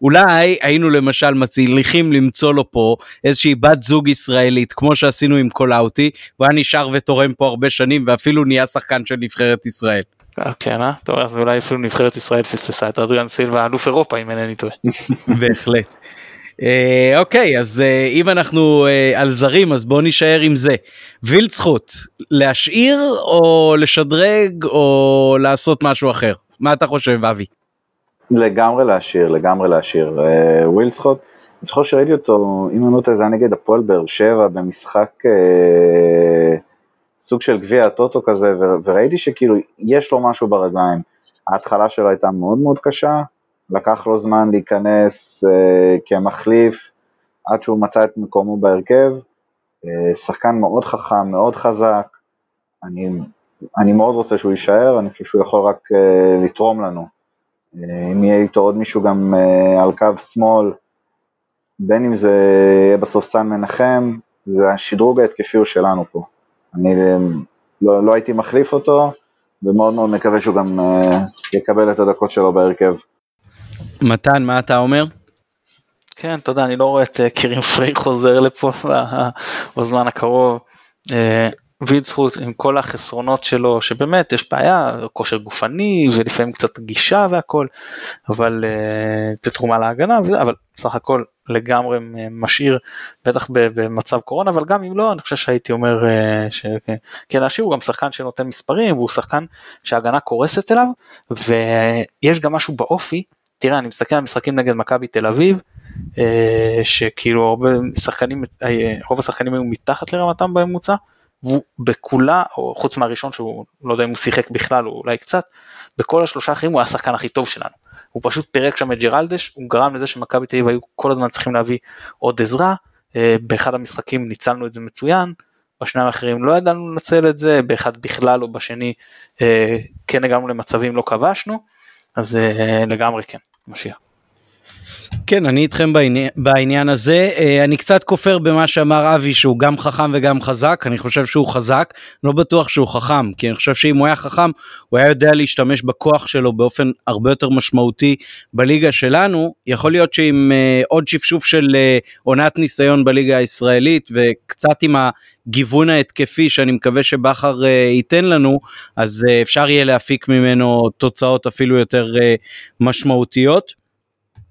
אולי היינו למשל מצליחים למצוא לו פה איזושהי בת זוג ישראלית כמו שעשינו עם קולאוטי והוא היה נשאר ותורם פה הרבה שנים ואפילו נהיה שחקן של נבחרת ישראל. כן, אה? טוב, אז אולי אפילו נבחרת ישראל פספסה את אדריאן סילבה, אלוף אירופה אם אינני טועה. בהחלט. אה, אוקיי, אז אה, אם אנחנו אה, על זרים, אז בוא נישאר עם זה. וילצחוט, להשאיר או לשדרג או לעשות משהו אחר? מה אתה חושב, אבי? לגמרי להשאיר, לגמרי להשאיר. אה, ווילסחוט, אני זוכר שראיתי אותו, אם אני לא טועה, זה היה נגד הפועל באר שבע במשחק אה, סוג של גביע הטוטו כזה, וראיתי שכאילו יש לו משהו ברגליים. ההתחלה שלו הייתה מאוד מאוד קשה, לקח לו זמן להיכנס אה, כמחליף עד שהוא מצא את מקומו בהרכב. אה, שחקן מאוד חכם, מאוד חזק, אני, אני מאוד רוצה שהוא יישאר, אני חושב שהוא יכול רק אה, לתרום לנו. אה, אם יהיה איתו עוד מישהו גם אה, על קו שמאל, בין אם זה יהיה בסוף סן מנחם, זה השדרוג ההתקפי הוא שלנו פה. אני אה, לא, לא הייתי מחליף אותו, ומאוד מאוד מקווה שהוא גם אה, יקבל את הדקות שלו בהרכב. מתן, מה אתה אומר? כן, תודה, אני לא רואה את אה, קירים פריי חוזר לפה בזמן הקרוב. וילצחוט עם כל החסרונות שלו, שבאמת יש בעיה, כושר גופני ולפעמים קצת גישה והכל, אבל uh, תרומה להגנה וזה, אבל סך הכל לגמרי משאיר, בטח במצב קורונה, אבל גם אם לא, אני חושב שהייתי אומר uh, שכן להשאיר, הוא גם שחקן שנותן מספרים, והוא שחקן שההגנה קורסת אליו, ויש גם משהו באופי, תראה, אני מסתכל על משחקים נגד מכבי תל אביב, אה, שכאילו הרבה שחקנים, אה, רוב השחקנים היו מתחת לרמתם בממוצע, והוא בכולה, או חוץ מהראשון שהוא לא יודע אם הוא שיחק בכלל או אולי קצת, בכל השלושה האחרים הוא היה השחקן הכי טוב שלנו. הוא פשוט פירק שם את ג'רלדש, הוא גרם לזה שמכבי תל אביב היו כל הזמן צריכים להביא עוד עזרה, אה, באחד המשחקים ניצלנו את זה מצוין, בשניים האחרים לא ידענו לנצל את זה, באחד בכלל או בשני כן הגענו למצבים לא כבשנו, אז לגמרי כן, משאיר. כן, אני איתכם בעניין, בעניין הזה. אה, אני קצת כופר במה שאמר אבי שהוא גם חכם וגם חזק, אני חושב שהוא חזק, לא בטוח שהוא חכם, כי אני חושב שאם הוא היה חכם, הוא היה יודע להשתמש בכוח שלו באופן הרבה יותר משמעותי בליגה שלנו. יכול להיות שעם uh, עוד שפשוף של uh, עונת ניסיון בליגה הישראלית וקצת עם הגיוון ההתקפי שאני מקווה שבכר ייתן לנו, אז אפשר יהיה להפיק ממנו תוצאות אפילו יותר משמעותיות.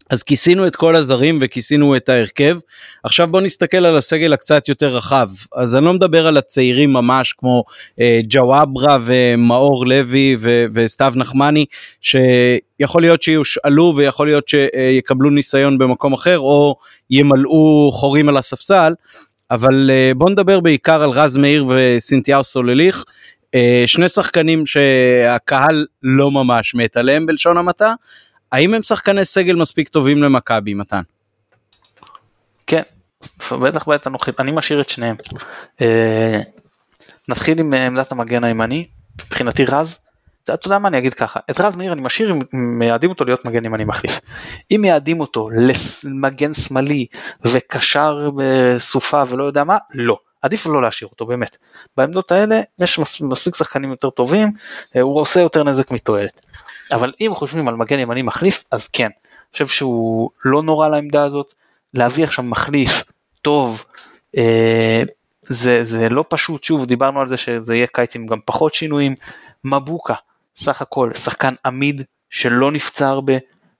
אז כיסינו את כל הזרים וכיסינו את ההרכב. עכשיו בוא נסתכל על הסגל הקצת יותר רחב. אז אני לא מדבר על הצעירים ממש כמו אה, ג'וואברה ומאור לוי ו- וסתיו נחמני, שיכול להיות שיושאלו ויכול להיות שיקבלו ניסיון במקום אחר או ימלאו חורים על הספסל. אבל אה, בוא נדבר בעיקר על רז מאיר וסינתיהו סולליך. אה, שני שחקנים שהקהל לא ממש מת עליהם בלשון המעטה, האם הם שחקני סגל מספיק טובים למכבי, מתן? כן, בטח בעת הנוכחית, אני משאיר את שניהם. אה, נתחיל עם עמדת המגן הימני, מבחינתי רז, אתה יודע מה אני אגיד ככה, את רז מאיר אני משאיר אם מייעדים אותו להיות מגן ימני מחליף. אם מייעדים אותו למגן שמאלי וקשר בסופה ולא יודע מה, לא. עדיף לא להשאיר אותו באמת. בעמדות האלה יש מספיק שחקנים יותר טובים, אה, הוא עושה יותר נזק מתועלת. אבל אם חושבים על מגן ימני מחליף, אז כן. אני חושב שהוא לא נורא לעמדה הזאת, להביא עכשיו מחליף טוב, אה, זה, זה לא פשוט, שוב דיברנו על זה שזה יהיה קיץ עם גם פחות שינויים, מבוקה, סך הכל שחקן עמיד שלא נפצע הרבה,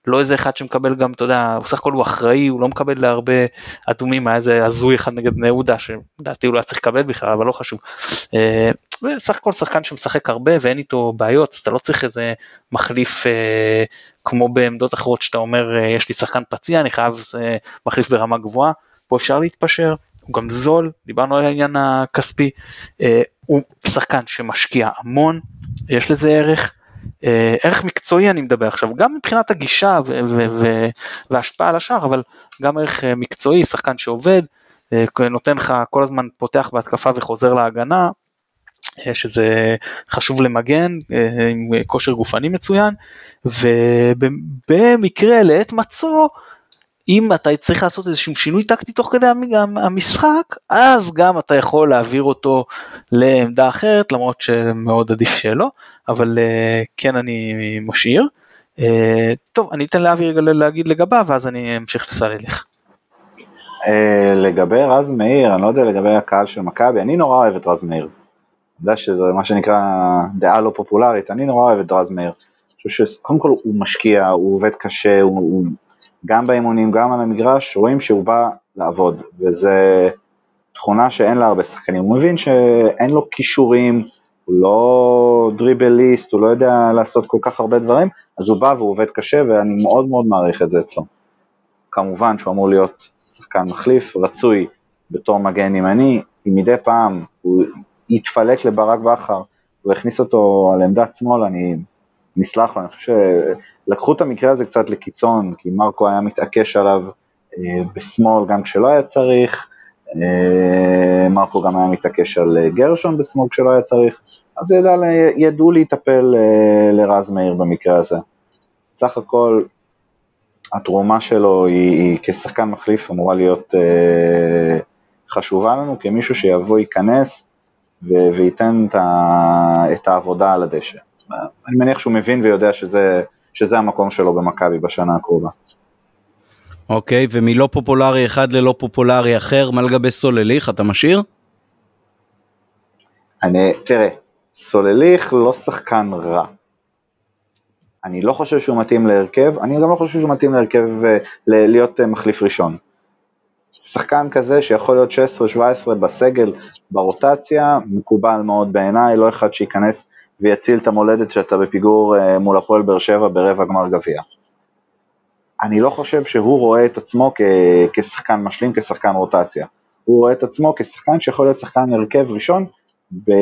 לא איזה אחד שמקבל גם, אתה יודע, בסך הכל הוא אחראי, הוא לא מקבל להרבה אדומים, היה איזה הזוי אחד נגד בני יהודה, שלדעתי הוא לא היה צריך לקבל בכלל, אבל לא חשוב. וסך הכל שחקן שמשחק הרבה ואין איתו בעיות, אז אתה לא צריך איזה מחליף אה, כמו בעמדות אחרות שאתה אומר, אה, יש לי שחקן פציע, אני חייב אה, מחליף ברמה גבוהה, פה אפשר להתפשר, הוא גם זול, דיברנו על העניין הכספי, אה, הוא שחקן שמשקיע המון, יש לזה ערך. אה, ערך מקצועי אני מדבר עכשיו, גם מבחינת הגישה וההשפעה על השאר, אבל גם ערך אה, מקצועי, שחקן שעובד, אה, נותן לך כל הזמן פותח בהתקפה וחוזר להגנה, שזה חשוב למגן עם כושר גופני מצוין, ובמקרה לעת מצוא, אם אתה צריך לעשות איזשהו שינוי טקטי תוך כדי המשחק, אז גם אתה יכול להעביר אותו לעמדה אחרת, למרות שמאוד עדיף שלא. אבל אה, כן אני משאיר. אה, טוב, אני אתן לאבי רגע להגיד לגביו, ואז אני אמשיך לסלליך. אה, לגבי רז מאיר, אני לא יודע לגבי הקהל של מכבי, אני נורא אוהב את רז מאיר. יודע שזה מה שנקרא דעה לא פופולרית, אני נורא אוהב את רז מאיר. אני שקודם כל הוא משקיע, הוא עובד קשה, הוא, הוא גם באימונים, גם על המגרש, רואים שהוא בא לעבוד, וזה תכונה שאין לה הרבה שחקנים. הוא מבין שאין לו כישורים, הוא לא דריבליסט, הוא לא יודע לעשות כל כך הרבה דברים, אז הוא בא והוא עובד קשה, ואני מאוד מאוד מעריך את זה אצלו. כמובן שהוא אמור להיות שחקן מחליף, רצוי בתור מגן ימני, אם מדי פעם הוא יתפלק לברק בכר, הוא הכניס אותו על עמדת שמאל, אני נסלח לו, אני חושב שלקחו את המקרה הזה קצת לקיצון, כי מרקו היה מתעקש עליו אה, בשמאל גם כשלא היה צריך, אה, מרקו גם היה מתעקש על אה, גרשון בשמאל כשלא היה צריך, אז ידע, ידעו להיטפל לרז מאיר במקרה הזה. סך הכל התרומה שלו היא, היא כשחקן מחליף אמורה להיות אה, חשובה לנו כמישהו שיבוא, ייכנס וייתן את, העבודה על הדשא. אני מניח שהוא מבין ויודע שזה, שזה המקום שלו במכבי בשנה הקרובה. אוקיי, ומלא פופולרי אחד ללא פופולרי אחר, מה לגבי סולליך, אתה משאיר? אני, תראה, סולליך לא שחקן רע. אני לא חושב שהוא מתאים להרכב, אני גם לא חושב שהוא מתאים להרכב אה, להיות אה, מחליף ראשון. שחקן כזה שיכול להיות 16-17 בסגל, ברוטציה, מקובל מאוד בעיניי, לא אחד שייכנס ויציל את המולדת שאתה בפיגור אה, מול הפועל באר שבע ברבע גמר גביע. אני לא חושב שהוא רואה את עצמו כ- כשחקן משלים, כשחקן רוטציה. הוא רואה את עצמו כשחקן שיכול להיות שחקן הרכב ראשון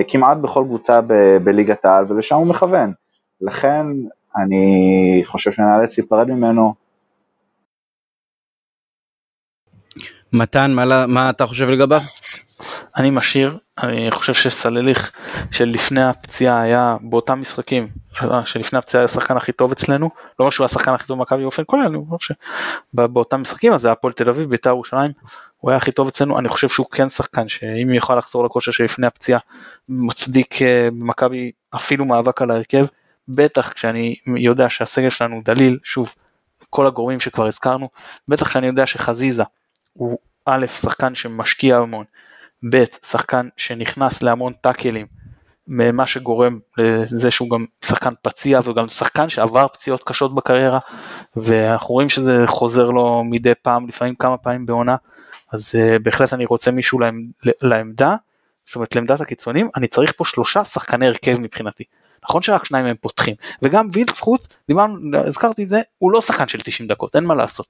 כמעט בכל קבוצה ב- בליגת העל, ולשם הוא מכוון. לכן אני חושב שנאלץ להיפרד ממנו. מתן, מה, מה אתה חושב לגביו? אני משאיר, אני חושב שסלליך שלפני הפציעה היה באותם משחקים, שלפני הפציעה היה השחקן הכי טוב אצלנו, לא אומר שהוא השחקן הכי טוב במכבי באופן כולל, אני אומר שבאותם משחקים אז זה הפועל תל אביב, בית"ר ירושלים, הוא היה הכי טוב אצלנו, אני חושב שהוא כן שחקן שאם הוא יוכל לחזור לכושר שלפני הפציעה, מצדיק אה, במכבי אפילו מאבק על ההרכב, בטח כשאני יודע שהסגל שלנו דליל, שוב, כל הגורמים שכבר הזכרנו, בטח כשאני יודע שחזיזה הוא א', שחקן שמשקיע המון, ב', שחקן שנכנס להמון טאקלים, מה שגורם לזה שהוא גם שחקן פציע וגם שחקן שעבר פציעות קשות בקריירה ואנחנו רואים שזה חוזר לו מדי פעם, לפעמים כמה פעמים בעונה, אז uh, בהחלט אני רוצה מישהו לעמד, לעמדה, זאת אומרת לעמדת הקיצונים, אני צריך פה שלושה שחקני הרכב מבחינתי. נכון שרק שניים מהם פותחים, וגם וילדסחוט, דיברנו, הזכרתי את זה, הוא לא שחקן של 90 דקות, אין מה לעשות.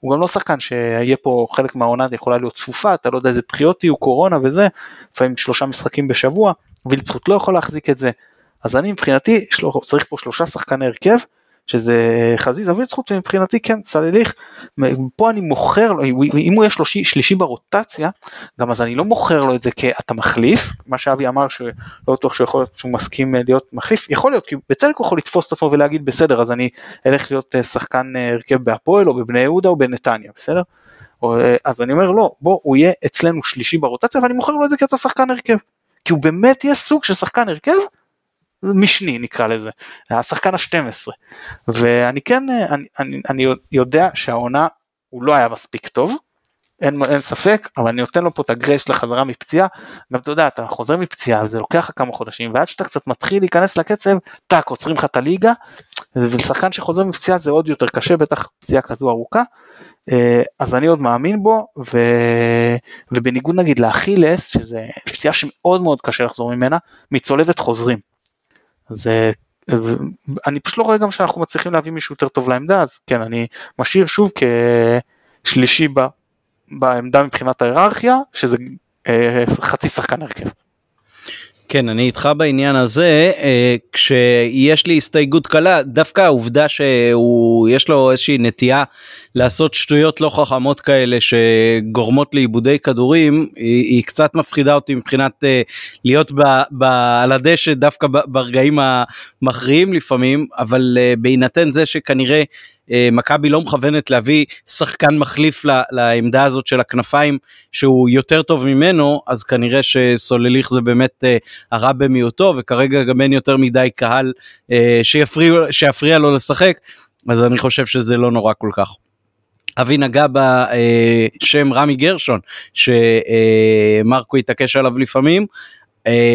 הוא גם לא שחקן שיהיה פה חלק מהעונה יכולה להיות צפופה, אתה לא יודע איזה דחיות יהיו, קורונה וזה, לפעמים שלושה משחקים בשבוע, וילדסחוט לא יכול להחזיק את זה. אז אני מבחינתי צריך פה שלושה שחקני הרכב, שזה חזיזה וילצחוט ומבחינתי כן סלליך פה אני מוכר לו אם הוא יהיה שלושי, שלישי ברוטציה גם אז אני לא מוכר לו את זה כאתה מחליף מה שאבי אמר שלא בטוח שהוא יכול להיות שהוא מסכים אה, להיות מחליף יכול להיות כי בצדק הוא יכול לתפוס את עצמו ולהגיד בסדר אז אני אלך להיות אה, שחקן אה, הרכב בהפועל או בבני יהודה או בנתניה בסדר. אז אני אומר לא בוא הוא יהיה אצלנו שלישי ברוטציה ואני מוכר לו את זה כי אתה שחקן הרכב כי הוא באמת יהיה סוג של שחקן הרכב משני נקרא לזה, השחקן ה-12 ואני כן, אני, אני, אני יודע שהעונה הוא לא היה מספיק טוב, אין, אין ספק, אבל אני נותן לו פה את הגרייס לחזרה מפציעה, גם אתה יודע, אתה חוזר מפציעה וזה לוקח לך כמה חודשים, ועד שאתה קצת מתחיל להיכנס לקצב, טאק, עוצרים לך את הליגה, ולשחקן שחוזר מפציעה זה עוד יותר קשה, בטח פציעה כזו ארוכה, אה, אז אני עוד מאמין בו, ו... ובניגוד נגיד לאכילס, שזה פציעה שמאוד מאוד קשה לחזור ממנה, מצולבת חוזרים. אז אני פשוט לא רואה גם שאנחנו מצליחים להביא מישהו יותר טוב לעמדה, אז כן, אני משאיר שוב כשלישי ב, בעמדה מבחינת ההיררכיה, שזה אה, חצי שחקן הרכב. כן, אני איתך בעניין הזה, אה, כשיש לי הסתייגות קלה, דווקא העובדה שיש לו איזושהי נטייה לעשות שטויות לא חכמות כאלה שגורמות לאיבודי כדורים, היא, היא קצת מפחידה אותי מבחינת אה, להיות ב, ב, על הדשא דווקא ברגעים המכריעים לפעמים, אבל אה, בהינתן זה שכנראה אה, מכבי לא מכוונת להביא שחקן מחליף לעמדה הזאת של הכנפיים שהוא יותר טוב ממנו אז כנראה שסולליך זה באמת אה, הרע במיעוטו וכרגע גם אין יותר מדי קהל אה, שיפריע, שיפריע לו לשחק אז אני חושב שזה לא נורא כל כך. אבי נגע בשם רמי גרשון שמרקו התעקש עליו לפעמים אה,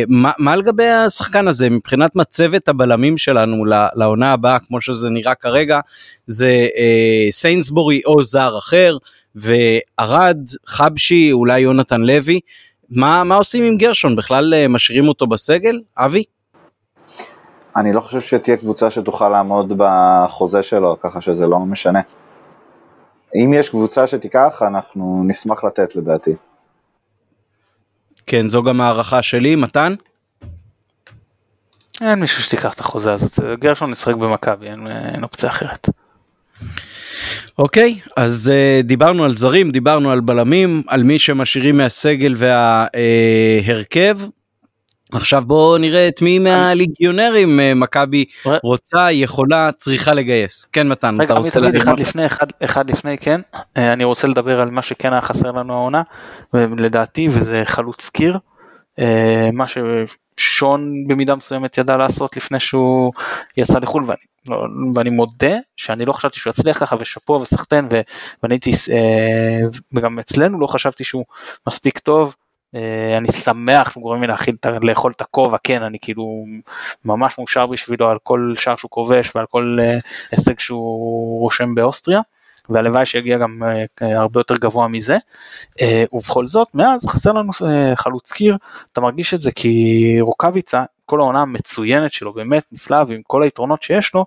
מה, מה לגבי השחקן הזה מבחינת מצבת הבלמים שלנו לעונה הבאה כמו שזה נראה כרגע זה אה, סיינסבורי או זר אחר וערד חבשי אולי יונתן לוי מה, מה עושים עם גרשון בכלל אה, משאירים אותו בסגל אבי? אני לא חושב שתהיה קבוצה שתוכל לעמוד בחוזה שלו ככה שזה לא משנה. אם יש קבוצה שתיקח אנחנו נשמח לתת לדעתי. כן, זו גם הערכה שלי, מתן? אין מישהו שתיקח את החוזה הזאת, גרשון נשחק במכבי, אין, אין אופציה אחרת. אוקיי, אז uh, דיברנו על זרים, דיברנו על בלמים, על מי שמשאירים מהסגל וההרכב. Uh, עכשיו בואו נראה את מי מהליגיונרים אה, מכבי רוצה, יכולה, צריכה לגייס. כן מתן, אתה רוצה להגיד אחד לפני, אחד, אחד לפני, כן. אה, אני רוצה לדבר על מה שכן היה חסר לנו העונה, לדעתי, וזה חלוץ קיר. אה, מה ששון במידה מסוימת ידע לעשות לפני שהוא יצא לחו"ל, ואני, לא, ואני מודה שאני לא חשבתי שהוא יצליח ככה, ושאפו וסחטיין, ואני הייתי, וגם אצלנו לא חשבתי שהוא מספיק טוב. אה, אני שמח שהוא גורם לי להכיל, לאכול את הכובע, כן, אני כאילו ממש מאושר בשבילו על כל שער שהוא כובש ועל כל אה, הישג שהוא רושם באוסטריה. והלוואי שיגיע גם אה, הרבה יותר גבוה מזה. ובכל זאת, מאז חסר לנו חלוץ קיר, אתה מרגיש את זה כי רוקאביצה, כל העונה המצוינת שלו, באמת נפלאה, ועם כל היתרונות שיש לו,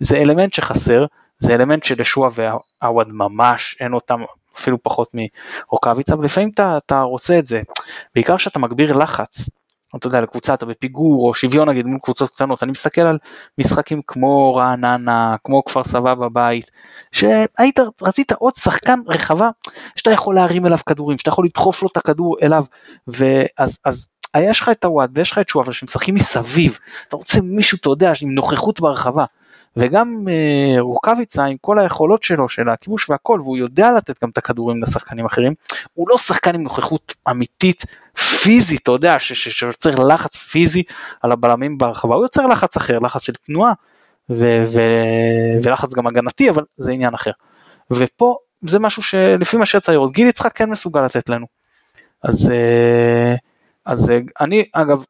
זה אלמנט שחסר, זה אלמנט שלשועה ועווד ממש אין אותם אפילו פחות מרוקאביצה, ולפעמים אתה, אתה רוצה את זה, בעיקר כשאתה מגביר לחץ, אתה יודע, לקבוצה, אתה בפיגור, או שוויון נגיד מול קבוצות קטנות, אני מסתכל על משחקים כמו רעננה, כמו כפר סבא בבית, שהיית, רצית עוד שחקן רחבה, שאתה יכול להרים אליו כדורים, שאתה יכול לדחוף לו את הכדור אליו, ואז אז יש לך את הוואט ויש לך את שואב, שמשחקים מסביב, אתה רוצה מישהו, אתה יודע, עם נוכחות ברחבה, וגם אה, רוקאביצה עם כל היכולות שלו של הכיבוש והכל והוא יודע לתת גם את הכדורים לשחקנים אחרים הוא לא שחקן עם נוכחות אמיתית פיזית אתה יודע שיוצר לחץ פיזי על הבלמים ברחבה הוא יוצר לחץ אחר לחץ של תנועה ו- ו- ולחץ גם הגנתי אבל זה עניין אחר. ופה זה משהו שלפי מה שיצא לראות גיל יצחק כן מסוגל לתת לנו. אז, אה, אז אה, אני אגב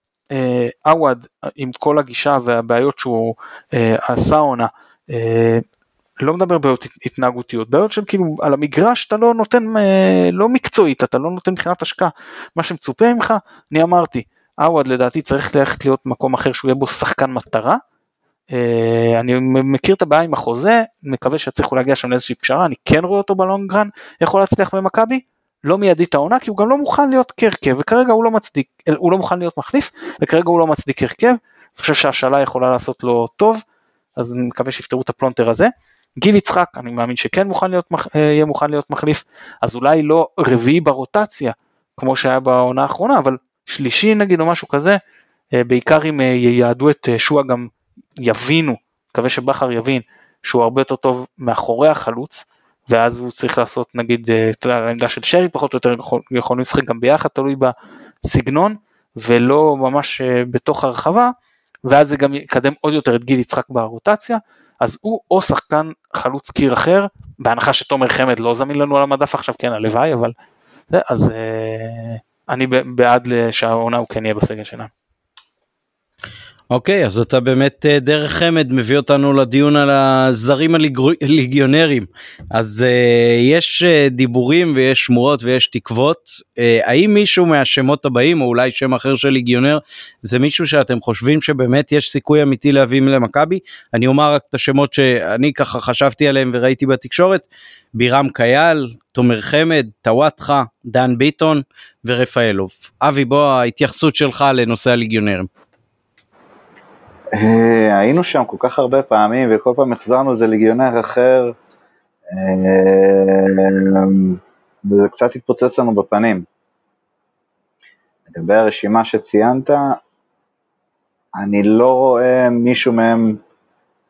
עווד עם כל הגישה והבעיות שהוא אה, עשה עונה, אה, לא מדבר בעיות התנהגותיות, בעיות של כאילו על המגרש אתה לא נותן, לא מקצועית, אתה לא נותן מבחינת השקעה, מה שמצופה ממך, אני אמרתי, עווד לדעתי צריך ללכת להיות מקום אחר שהוא יהיה בו שחקן מטרה, אני מכיר את הבעיה עם החוזה, מקווה שיצליחו להגיע שם לאיזושהי פשרה, אני כן רואה אותו בלונגרן, יכול להצליח במכבי, לא מיידית העונה כי הוא גם לא מוכן להיות כהרכב וכרגע הוא לא מצדיק, הוא לא מוכן להיות מחליף וכרגע הוא לא מצדיק הרכב, אני חושב שהשאלה יכולה לעשות לו טוב, אז אני מקווה שיפתרו את הפלונטר הזה. גיל יצחק אני מאמין שכן מוכן להיות, אה, יהיה מוכן להיות מחליף, אז אולי לא רביעי ברוטציה כמו שהיה בעונה האחרונה, אבל שלישי נגיד או משהו כזה, אה, בעיקר אם אה, ייעדו את שועה גם יבינו, מקווה שבכר יבין שהוא הרבה יותר טוב מאחורי החלוץ, ואז הוא צריך לעשות נגיד, אה, יודע, העמדה של שרי פחות או יותר יכולים לשחק גם ביחד, תלוי בסגנון, ולא ממש אה, בתוך הרחבה, ואז זה גם יקדם עוד יותר את גיל יצחק ברוטציה, אז הוא או שחקן חלוץ קיר אחר, בהנחה שתומר חמד לא זמין לנו על המדף עכשיו, כן הלוואי, אבל זה, אז אה, אני בעד שהעונה הוא כן יהיה בסגל שלנו. אוקיי אז אתה באמת אה, דרך חמד מביא אותנו לדיון על הזרים הליגיונרים. אז uh, יש uh, דיבורים ויש שמועות ויש תקוות. uh, האם מישהו מהשמות הבאים או אולי שם אחר של ליגיונר זה מישהו שאתם חושבים שבאמת יש סיכוי אמיתי להביא למכבי? אני אומר רק את השמות שאני ככה חשבתי עליהם וראיתי בתקשורת. בירם קייל תומר חמד טוואטחה דן ביטון ורפאלוב. אבי בוא ההתייחסות שלך לנושא הליגיונרים. אה, היינו שם כל כך הרבה פעמים וכל פעם החזרנו איזה ליגיונר אחר אה, וזה קצת התפוצץ לנו בפנים. לגבי הרשימה שציינת, אני לא רואה מישהו מהם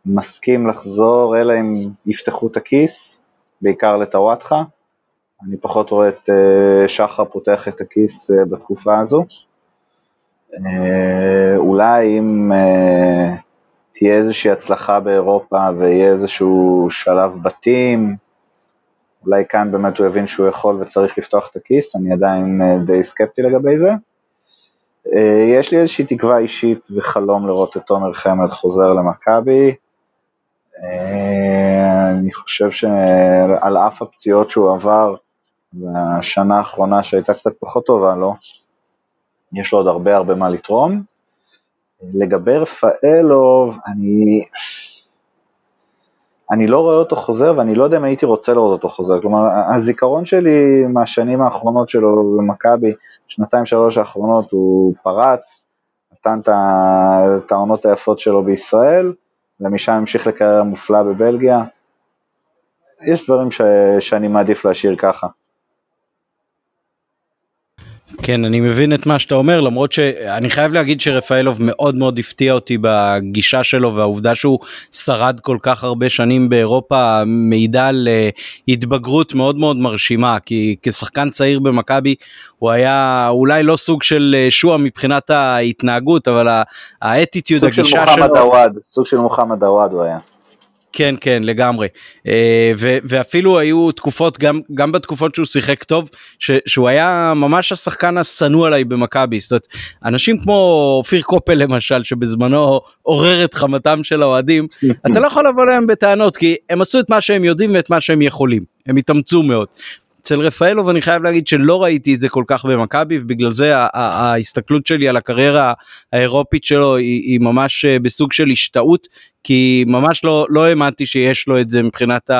מסכים לחזור אלא אם יפתחו את הכיס, בעיקר לטוואטחה. אני פחות רואה את אה, שחר פותח את הכיס בתקופה הזו. אה, אולי אם אה, תהיה איזושהי הצלחה באירופה ויהיה איזשהו שלב בתים, אולי כאן באמת הוא יבין שהוא יכול וצריך לפתוח את הכיס, אני עדיין אה, די סקפטי לגבי זה. אה, יש לי איזושהי תקווה אישית וחלום לראות את תומר חמד חוזר למכבי. אני חושב שעל אף הפציעות שהוא עבר, והשנה האחרונה שהייתה קצת פחות טובה לו, יש לו עוד הרבה הרבה מה לתרום. לגבי רפאלוב, אני, אני לא רואה אותו חוזר ואני לא יודע אם הייתי רוצה לראות אותו חוזר, כלומר הזיכרון שלי מהשנים האחרונות שלו במכבי, שנתיים שלוש האחרונות הוא פרץ, נתן את העונות היפות שלו בישראל, ומשם המשיך לקריירה מופלאה בבלגיה. יש דברים ש, שאני מעדיף להשאיר ככה. כן אני מבין את מה שאתה אומר למרות שאני חייב להגיד שרפאלוב מאוד מאוד הפתיע אותי בגישה שלו והעובדה שהוא שרד כל כך הרבה שנים באירופה מעידה על אה, התבגרות מאוד מאוד מרשימה כי כשחקן צעיר במכבי הוא היה אולי לא סוג של אה, שועה מבחינת ההתנהגות אבל האטיטיוד הגישה שלו. סוג של מוחמד עוואד, סוג של מוחמד עוואד הוא היה. כן כן לגמרי. אה, ו- ואפילו היו תקופות גם גם בתקופות שהוא שיחק טוב ש- שהוא היה ממש השחקן השנוא עליי במכבי. זאת אומרת אנשים כמו אופיר קופל למשל שבזמנו עורר את חמתם של האוהדים אתה לא יכול לבוא להם בטענות כי הם עשו את מה שהם יודעים ואת מה שהם יכולים. הם התאמצו מאוד. אצל רפאלוב אני חייב להגיד שלא ראיתי את זה כל כך במכבי ובגלל זה ההסתכלות שלי על הקריירה האירופית שלו היא, היא ממש אה, בסוג של השתאות כי ממש לא לא האמנתי שיש לו את זה מבחינת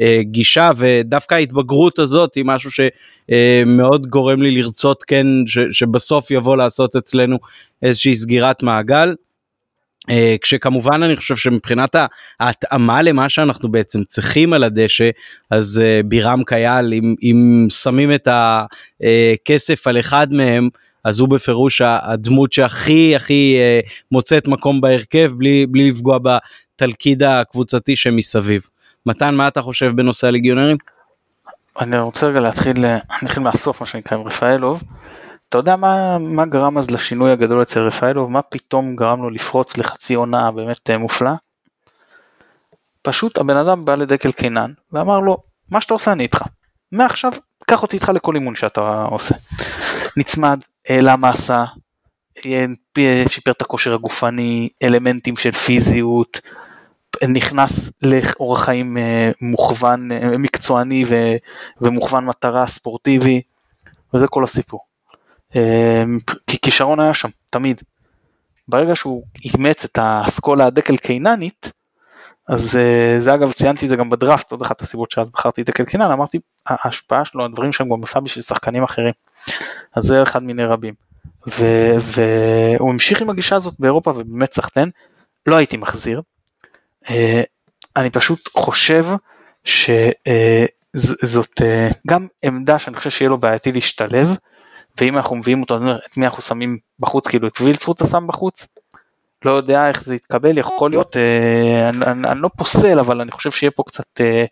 הגישה ודווקא ההתבגרות הזאת היא משהו שמאוד גורם לי לרצות כן ש, שבסוף יבוא לעשות אצלנו איזושהי סגירת מעגל. Uh, כשכמובן אני חושב שמבחינת ההתאמה למה שאנחנו בעצם צריכים על הדשא אז uh, בירם קייל אם, אם שמים את הכסף על אחד מהם אז הוא בפירוש הדמות שהכי הכי uh, מוצאת מקום בהרכב בלי, בלי לפגוע בתלכיד הקבוצתי שמסביב. מתן מה אתה חושב בנושא הליגיונרים? אני רוצה רגע להתחיל, נתחיל מהסוף מה שנקרא עם רפאלוב. אתה יודע מה, מה גרם אז לשינוי הגדול אצל רפאלוב? מה פתאום גרם לו לפרוץ לחצי עונה באמת אה, מופלא? פשוט הבן אדם בא לדקל קינן ואמר לו, מה שאתה עושה אני איתך. מעכשיו, קח אותי איתך לכל אימון שאתה עושה. נצמד, העלה מסה, אה, שיפר את הכושר הגופני, אלמנטים של פיזיות, נכנס לאורח חיים אה, מוכוון, מקצועני ומוכוון מטרה ספורטיבי, וזה כל הסיפור. אמ, כי כישרון היה שם, תמיד. ברגע שהוא אימץ את האסכולה הדקל קיננית, אז אה, זה אגב ציינתי את זה גם בדראפט, עוד אחת הסיבות שאז בחרתי דקל קינן, אמרתי ההשפעה שלו, הדברים שהם גם עשה בשביל שחקנים אחרים. אז זה אחד מיני רבים. והוא המשיך עם הגישה הזאת באירופה ובאמת סחטיין, לא הייתי מחזיר. אה, אני פשוט חושב שזאת אה, גם עמדה שאני חושב שיהיה לו בעייתי להשתלב. ואם אנחנו מביאים אותו, את מי אנחנו שמים בחוץ, כאילו את וילצרוט אתה שם בחוץ? לא יודע איך זה יתקבל, יכול להיות, אה, אני, אני, אני לא פוסל, אבל אני חושב שיהיה פה קצת אה,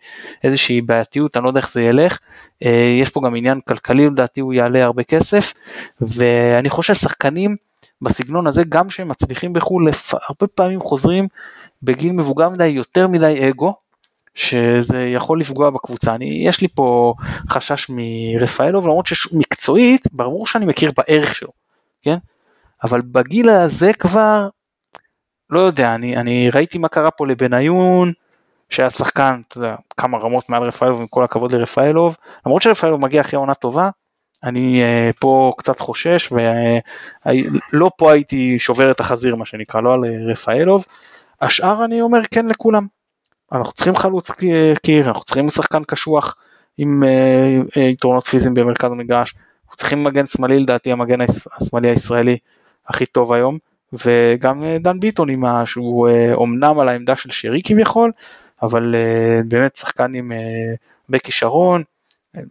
איזושהי בעייתיות, אני לא יודע איך זה ילך. אה, יש פה גם עניין כלכלי, לדעתי הוא יעלה הרבה כסף, ואני חושב שחקנים בסגנון הזה, גם שהם מצליחים בחו"ל, הרבה פעמים חוזרים בגיל מבוגר מדי, יותר מדי אגו, שזה יכול לפגוע בקבוצה. אני, יש לי פה חשש מרפאלוב, למרות שמקצועית, ברור שאני מכיר בערך שלו, כן? אבל בגיל הזה כבר, לא יודע, אני, אני ראיתי מה קרה פה לבניון, שהיה שחקן, אתה יודע, כמה רמות מעל רפאלוב, עם כל הכבוד לרפאלוב, למרות שרפאלוב מגיע אחרי עונה טובה, אני uh, פה קצת חושש, ולא uh, פה הייתי שובר את החזיר, מה שנקרא, לא על רפאלוב. השאר אני אומר כן לכולם, אנחנו צריכים חלוץ קיר, אנחנו צריכים שחקן קשוח עם אה, אה, יתרונות פיזיים במרכז המגרש, אנחנו צריכים מגן שמאלי לדעתי המגן השמאלי הישראלי הכי טוב היום, וגם אה, דן ביטון עם ה... שהוא אומנם על העמדה של שרי כביכול, אבל באמת שחקן עם הרבה כישרון,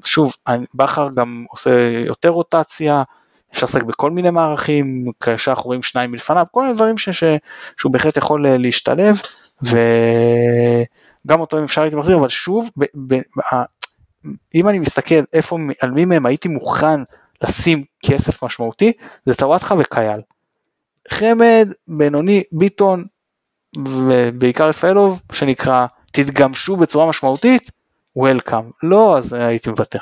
שוב, בכר גם עושה יותר רוטציה, אפשר לשחק בכל מיני מערכים, כאשר אנחנו רואים שניים מלפניו, כל מיני דברים ש, ש, שהוא בהחלט יכול להשתלב, וגם אותו אם אפשר הייתי מחזיר, אבל שוב, ב, ב, אם אני מסתכל איפה, על מי מהם הייתי מוכן לשים כסף משמעותי, זה טוואטחה וקייל. חמד, בינוני, ביטון, ובעיקר רפאלוב, שנקרא, תתגמשו בצורה משמעותית, וולקאם. לא, אז הייתי מוותר.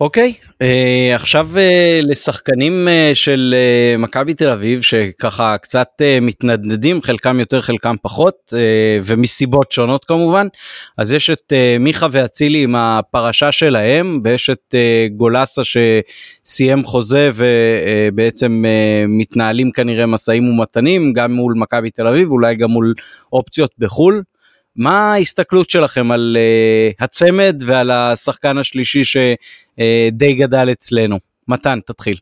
אוקיי, אה, עכשיו אה, לשחקנים אה, של אה, מכבי תל אביב שככה קצת אה, מתנדנדים, חלקם יותר חלקם פחות, אה, ומסיבות שונות כמובן. אז יש את אה, מיכה ואצילי עם הפרשה שלהם, ויש את אה, גולסה שסיים חוזה ובעצם אה, מתנהלים כנראה משאים ומתנים, גם מול מכבי תל אביב, אולי גם מול אופציות בחו"ל. מה ההסתכלות שלכם על uh, הצמד ועל השחקן השלישי שדי uh, גדל אצלנו? מתן, תתחיל.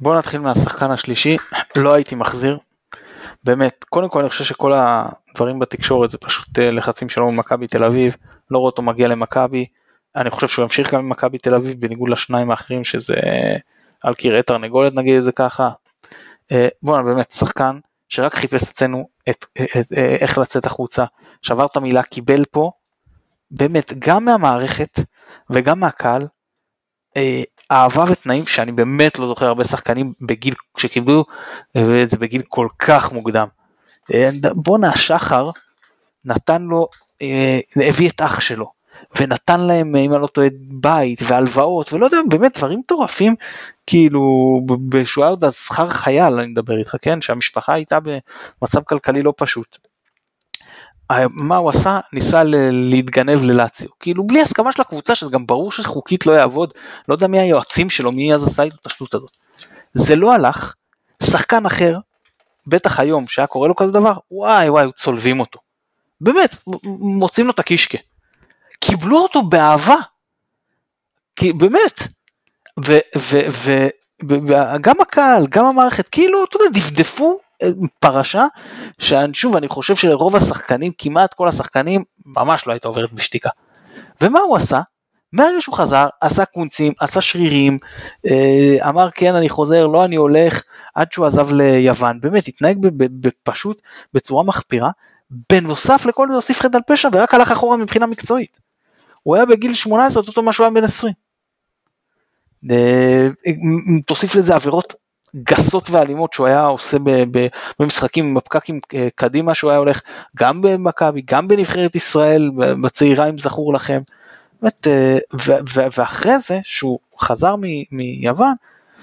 בוא נתחיל מהשחקן השלישי, לא הייתי מחזיר. באמת, קודם כל אני חושב שכל הדברים בתקשורת זה פשוט אה, לחצים שלו ממכבי תל אביב, לא רואה אותו מגיע למכבי, אני חושב שהוא ימשיך גם במכבי תל אביב בניגוד לשניים האחרים שזה על קרעי תרנגולת נגיד את זה ככה. בואנה באמת שחקן שרק חיפש אצלנו את, איך לצאת החוצה, שבר את המילה, קיבל פה, באמת, גם מהמערכת וגם מהקהל, אה, אהבה ותנאים שאני באמת לא זוכר הרבה שחקנים בגיל, שקיבלו את זה בגיל כל כך מוקדם. אה, בואנה, שחר נתן לו, אה, הביא את אח שלו, ונתן להם, אם אני לא טועה, בית והלוואות, ולא יודע, באמת דברים מטורפים, כאילו, היה עוד אז שכר חייל, אני מדבר איתך, כן? שהמשפחה הייתה במצב כלכלי לא פשוט. מה הוא עשה? ניסה להתגנב ללאציו, כאילו בלי הסכמה של הקבוצה, שזה גם ברור שחוקית לא יעבוד, לא יודע מי היועצים שלו, מי אז עשה איתו את השטות הזאת. זה לא הלך, שחקן אחר, בטח היום, שהיה קורה לו כזה דבר, וואי וואי, צולבים אותו. באמת, מוצאים לו את הקישקה. קיבלו אותו באהבה. כי באמת. וגם הקהל, גם המערכת, כאילו, אתה יודע, דפדפו אה, פרשה, ששוב, אני חושב שלרוב השחקנים, כמעט כל השחקנים, ממש לא הייתה עוברת בשתיקה. ומה הוא עשה? מהרגע שהוא חזר, עשה קונצים, עשה שרירים, אה, אמר כן אני חוזר, לא אני הולך, עד שהוא עזב ליוון, באמת התנהג פשוט בצורה מחפירה, בנוסף לכל זה הוסיף חטא על פשע ורק הלך אחורה מבחינה מקצועית. הוא היה בגיל 18, אותו מה שהוא היה בן 20. אה, תוסיף לזה עבירות גסות ואלימות שהוא היה עושה במשחקים עם הפקקים אה, קדימה שהוא היה הולך גם במכבי, גם בנבחרת ישראל, בצעירה אם זכור לכם. באמת, אה, ואחרי זה שהוא חזר מיוון,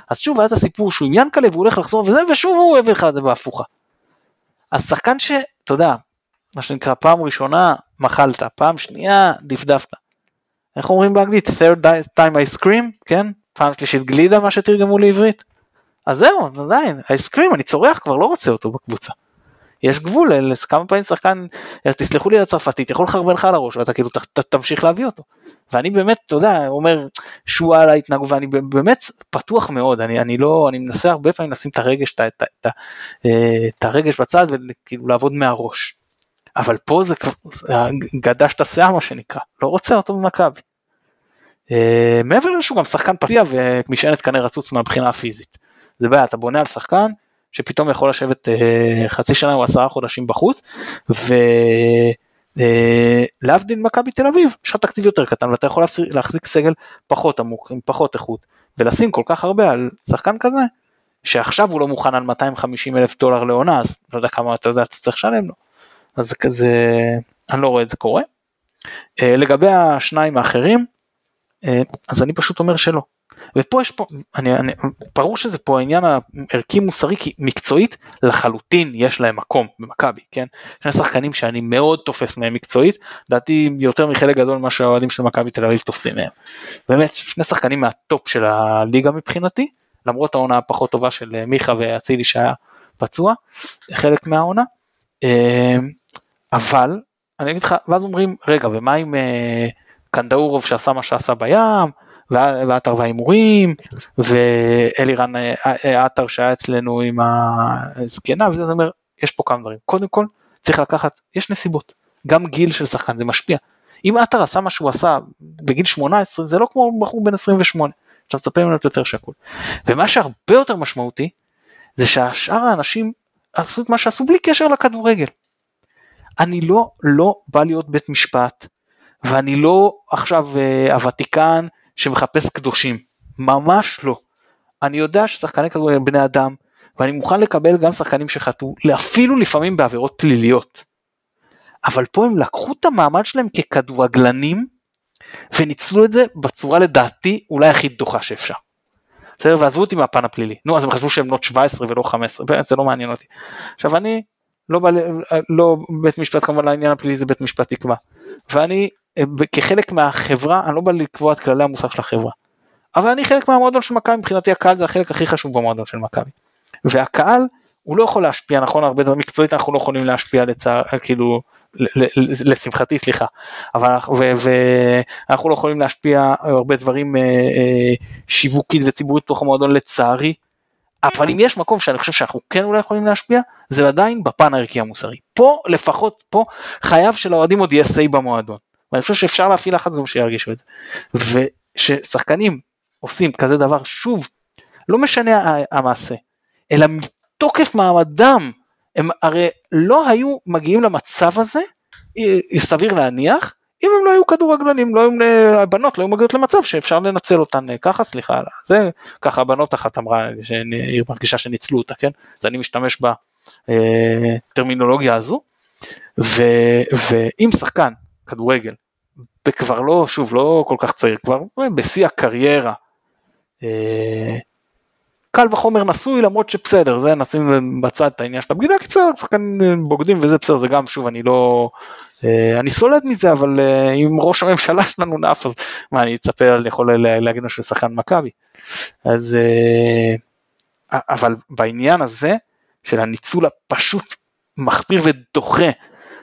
אז שוב היה את הסיפור שהוא עם ינקלה והוא הולך לחזור וזה, ושוב הוא הביא לך את זה בהפוכה. אז שחקן שאתה יודע, מה שנקרא פעם ראשונה מחלת, פעם שנייה דפדפת. איך אומרים באנגלית? third time I scream, כן? פעם שלישית גלידה מה שתרגמו לעברית. אז זהו, עדיין, I scream, אני צורח כבר, לא רוצה אותו בקבוצה. יש גבול, כמה פעמים שחקן, תסלחו לי לצרפתית, יכול לחרבן לך על הראש ואתה כאילו ת, ת, תמשיך להביא אותו. ואני באמת, אתה יודע, אומר שועה על ההתנהגות, ואני באמת פתוח מאוד, אני, אני לא, אני מנסה הרבה פעמים לשים את הרגש, את, את, את, אה, את הרגש בצד וכאילו לעבוד מהראש. אבל פה זה גדש את השיער מה שנקרא, לא רוצה אותו במכבי. אה, מעבר לזה שהוא גם שחקן פתיע ומשענת קנה רצוץ מהבחינה הפיזית. זה בעיה, אתה בונה על שחקן שפתאום יכול לשבת אה, חצי שנה או עשרה חודשים בחוץ, ולהבדיל אה, מכבי תל אביב, יש לך תקציב יותר קטן ואתה יכול להחזיק סגל פחות עמוק, עם פחות איכות, ולשים כל כך הרבה על שחקן כזה, שעכשיו הוא לא מוכן על 250 אלף דולר לעונה, אז לא יודע כמה אתה יודע, אתה צריך לשלם לו. אז זה כזה, אני לא רואה את זה קורה. אה, לגבי השניים האחרים, אה, אז אני פשוט אומר שלא. ופה יש פה, אני, אני, ברור שזה פה העניין הערכי מוסרי, כי מקצועית לחלוטין יש להם מקום במכבי, כן? שני שחקנים שאני מאוד תופס מהם מקצועית, לדעתי יותר מחלק גדול ממה שהאוהדים של מכבי תל אביב תופסים מהם. באמת, שני שחקנים מהטופ של הליגה מבחינתי, למרות העונה הפחות טובה של מיכה ואצילי שהיה פצוע, חלק מהעונה. אבל, אני אגיד לך, ואז אומרים, רגע, ומה עם אה, קנדאורוב שעשה מה שעשה בים, ועטר וההימורים, ואלירן אה, אה, עטר שהיה אצלנו עם הזקנה, וזה אומר, יש פה כמה דברים. קודם כל, צריך לקחת, יש נסיבות. גם גיל של שחקן זה משפיע. אם עטר עשה מה שהוא עשה בגיל 18, זה לא כמו בחור בן 28, שאתה מצפה ממנו יותר שקול. ומה שהרבה יותר משמעותי, זה שהשאר האנשים עשו את מה שעשו בלי קשר לכדורגל. אני לא, לא בא להיות בית משפט, ואני לא עכשיו uh, הוותיקן שמחפש קדושים, ממש לא. אני יודע ששחקני כדורגל הם בני אדם, ואני מוכן לקבל גם שחקנים שחטאו, אפילו לפעמים בעבירות פליליות. אבל פה הם לקחו את המעמד שלהם ככדורגלנים, וניצלו את זה בצורה לדעתי אולי הכי דוחה שאפשר. בסדר, ועזבו אותי מהפן הפלילי, נו אז הם חשבו שהם בנות 17 ולא 15, באמת זה לא מעניין אותי. עכשיו אני, לא, בא, לא בית משפט כמובן לעניין הפלילי זה בית משפט יקבע, ואני כחלק מהחברה, אני לא בא לקבוע את כללי המוסר של החברה, אבל אני חלק מהמועדון של מכבי, מבחינתי הקהל זה החלק הכי חשוב במועדון של מכבי. והקהל הוא לא יכול להשפיע, נכון, הרבה דברים מקצועית אנחנו לא יכולים להשפיע לצער, כאילו, לשמחתי סליחה, אבל ואנחנו לא יכולים להשפיע הרבה דברים אה, אה, שיווקית וציבורית בתוך המועדון לצערי, אבל אם יש מקום שאני חושב שאנחנו כן אולי יכולים להשפיע, זה עדיין בפן הערכי המוסרי. פה לפחות, פה חייב שלאוהדים עוד יהיה say במועדון. ואני חושב שאפשר להפעיל לחץ גם שירגישו את זה. וששחקנים עושים כזה דבר, שוב, לא משנה המעשה, אלא מתוקף מעמדם, הם הרי לא היו מגיעים למצב הזה, סביר להניח, אם הם לא היו כדורגלנים, לא היו, הבנות לא היו מגיעות למצב שאפשר לנצל אותן ככה, סליחה, זה ככה הבנות אחת אמרה שהיא מרגישה שניצלו אותה, כן? אז אני משתמש בטרמינולוגיה הזו, ו, ואם שחקן כדורגל, וכבר לא, שוב, לא כל כך צעיר, כבר בשיא הקריירה, אה, קל וחומר נשוי למרות שבסדר זה נשים בצד את העניין של הבגידה כי בסדר שחקנים בוגדים וזה בסדר זה גם שוב אני לא אה, אני סולד מזה אבל אה, אם ראש הממשלה שלנו נאף אז מה אני אצפה אני יכול להגיד של שחקן מכבי. אז אבל בעניין הזה של הניצול הפשוט מחפיר ודוחה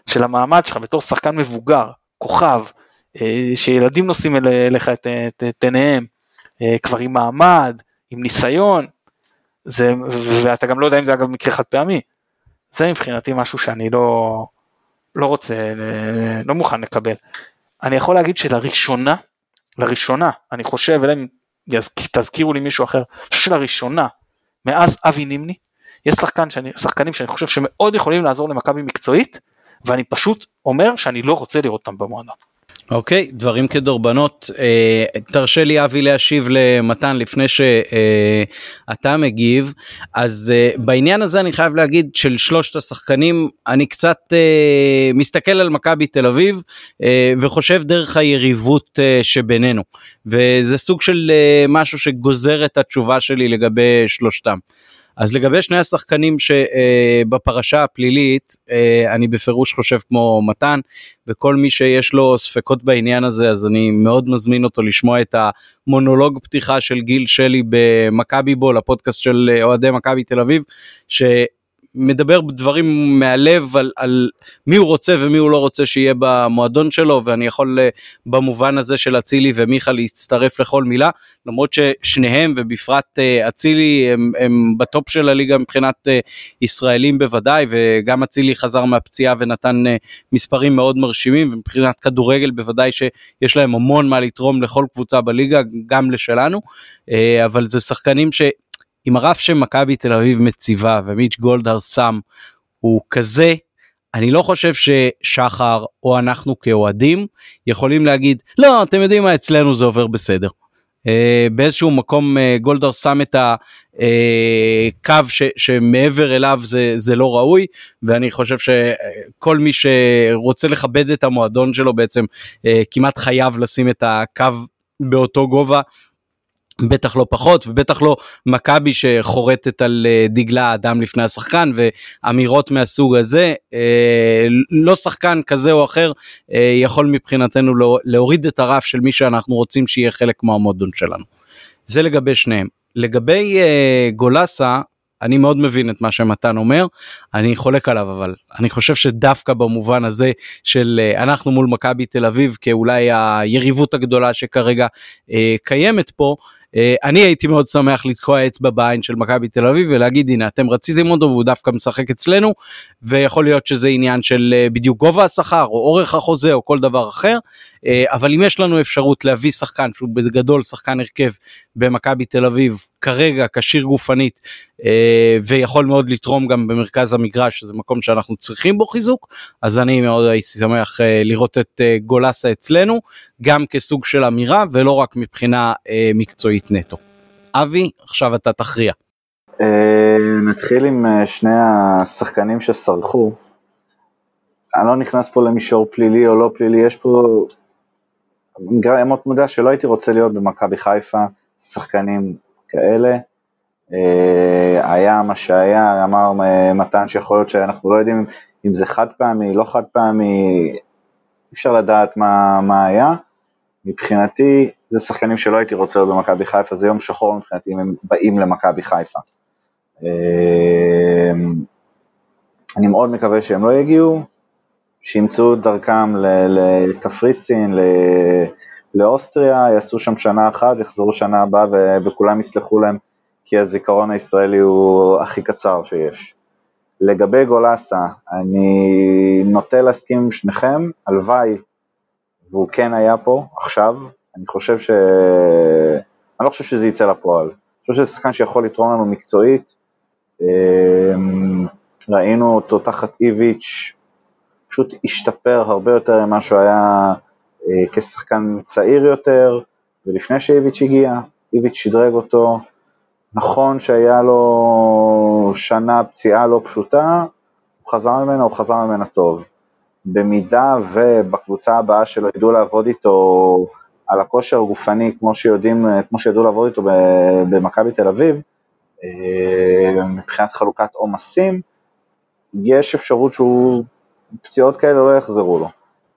של המעמד שלך בתור שחקן מבוגר כוכב שילדים נושאים אליך את עיניהם כבר עם מעמד עם ניסיון זה, ואתה גם לא יודע אם זה אגב מקרה חד פעמי. זה מבחינתי משהו שאני לא, לא רוצה, לא מוכן לקבל. אני יכול להגיד שלראשונה, לראשונה, אני חושב, אלא אם תזכירו לי מישהו אחר, שלראשונה, מאז אבי נימני, יש שחקן שאני, שחקנים שאני חושב שמאוד יכולים לעזור למכבי מקצועית, ואני פשוט אומר שאני לא רוצה לראות אותם במועדון. אוקיי, דברים כדורבנות. אה, תרשה לי אבי להשיב למתן לפני שאתה אה, מגיב. אז אה, בעניין הזה אני חייב להגיד של שלושת השחקנים, אני קצת אה, מסתכל על מכבי תל אביב אה, וחושב דרך היריבות אה, שבינינו. וזה סוג של אה, משהו שגוזר את התשובה שלי לגבי שלושתם. אז לגבי שני השחקנים שבפרשה הפלילית, אה, אני בפירוש חושב כמו מתן, וכל מי שיש לו ספקות בעניין הזה, אז אני מאוד מזמין אותו לשמוע את המונולוג פתיחה של גיל שלי במכבי בול, הפודקאסט של אוהדי מכבי תל אביב, ש... מדבר דברים מהלב על, על מי הוא רוצה ומי הוא לא רוצה שיהיה במועדון שלו ואני יכול אה, במובן הזה של אצילי ומיכה להצטרף לכל מילה למרות ששניהם ובפרט אה, אצילי הם, הם בטופ של הליגה מבחינת אה, ישראלים בוודאי וגם אצילי חזר מהפציעה ונתן מספרים מאוד מרשימים ומבחינת כדורגל בוודאי שיש להם המון מה לתרום לכל קבוצה בליגה גם לשלנו אבל זה שחקנים ש... אם הרף שמכבי תל אביב מציבה ומיץ' גולדהר שם הוא כזה, אני לא חושב ששחר או אנחנו כאוהדים יכולים להגיד לא אתם יודעים מה אצלנו זה עובר בסדר. Uh, באיזשהו מקום uh, גולדהר שם את הקו uh, ש, שמעבר אליו זה, זה לא ראוי ואני חושב שכל מי שרוצה לכבד את המועדון שלו בעצם uh, כמעט חייב לשים את הקו באותו גובה בטח לא פחות ובטח לא מכבי שחורטת על אה, דגלה האדם לפני השחקן ואמירות מהסוג הזה אה, לא שחקן כזה או אחר אה, יכול מבחינתנו לא, להוריד את הרף של מי שאנחנו רוצים שיהיה חלק מהמועדון שלנו. זה לגבי שניהם. לגבי גולסה אני מאוד מבין את מה שמתן אומר, אני חולק עליו אבל אני חושב שדווקא במובן הזה של אנחנו מול מכבי תל אביב כאולי היריבות הגדולה שכרגע קיימת פה, אני הייתי מאוד שמח לתקוע אצבע בעין של מכבי תל אביב ולהגיד הנה אתם רציתם אותו והוא דווקא משחק אצלנו ויכול להיות שזה עניין של אה, בדיוק גובה השכר או אורך החוזה או כל דבר אחר. אה, אבל אם יש לנו אפשרות להביא שחקן שהוא בגדול שחקן הרכב במכבי תל אביב כרגע כשיר גופנית ויכול מאוד לתרום גם במרכז המגרש שזה מקום שאנחנו צריכים בו חיזוק אז אני מאוד הייתי שמח לראות את גולסה אצלנו גם כסוג של אמירה ולא רק מבחינה מקצועית. נטו. אבי, עכשיו אתה תכריע. אה, נתחיל עם אה, שני השחקנים שסרחו. אני לא נכנס פה למישור פלילי או לא פלילי, יש פה אמות מידה שלא הייתי רוצה להיות במכבי חיפה, שחקנים כאלה. אה, היה מה שהיה, אמר מתן שיכול להיות שאנחנו לא יודעים אם זה חד פעמי, לא חד פעמי, אי אפשר לדעת מה, מה היה. מבחינתי, זה שחקנים שלא הייתי רוצה להיות במכבי חיפה, זה יום שחור מבחינתי אם הם באים למכבי חיפה. אה, אני מאוד מקווה שהם לא יגיעו, שימצאו את דרכם לקפריסין, לאוסטריה, יעשו שם שנה אחת, יחזרו שנה הבאה וכולם יסלחו להם, כי הזיכרון הישראלי הוא הכי קצר שיש. לגבי גולסה, אני נוטה להסכים עם שניכם, הלוואי והוא כן היה פה עכשיו, אני חושב ש... אני לא חושב שזה יצא לפועל. אני חושב שזה שחקן שיכול לתרום לנו מקצועית. אמ, ראינו אותו תחת איביץ', פשוט השתפר הרבה יותר ממה שהוא היה אה, כשחקן צעיר יותר, ולפני שאיביץ' הגיע, איביץ' שדרג אותו. נכון שהיה לו שנה פציעה לא פשוטה, הוא חזר ממנה, הוא חזר ממנה טוב. במידה ובקבוצה הבאה שלו ידעו לעבוד איתו על הכושר הגופני כמו שיודעים, כמו שידעו לעבוד איתו במכבי תל אביב, אה, מבחינת חלוקת עומסים, יש אפשרות שהוא, פציעות כאלה לא יחזרו לו.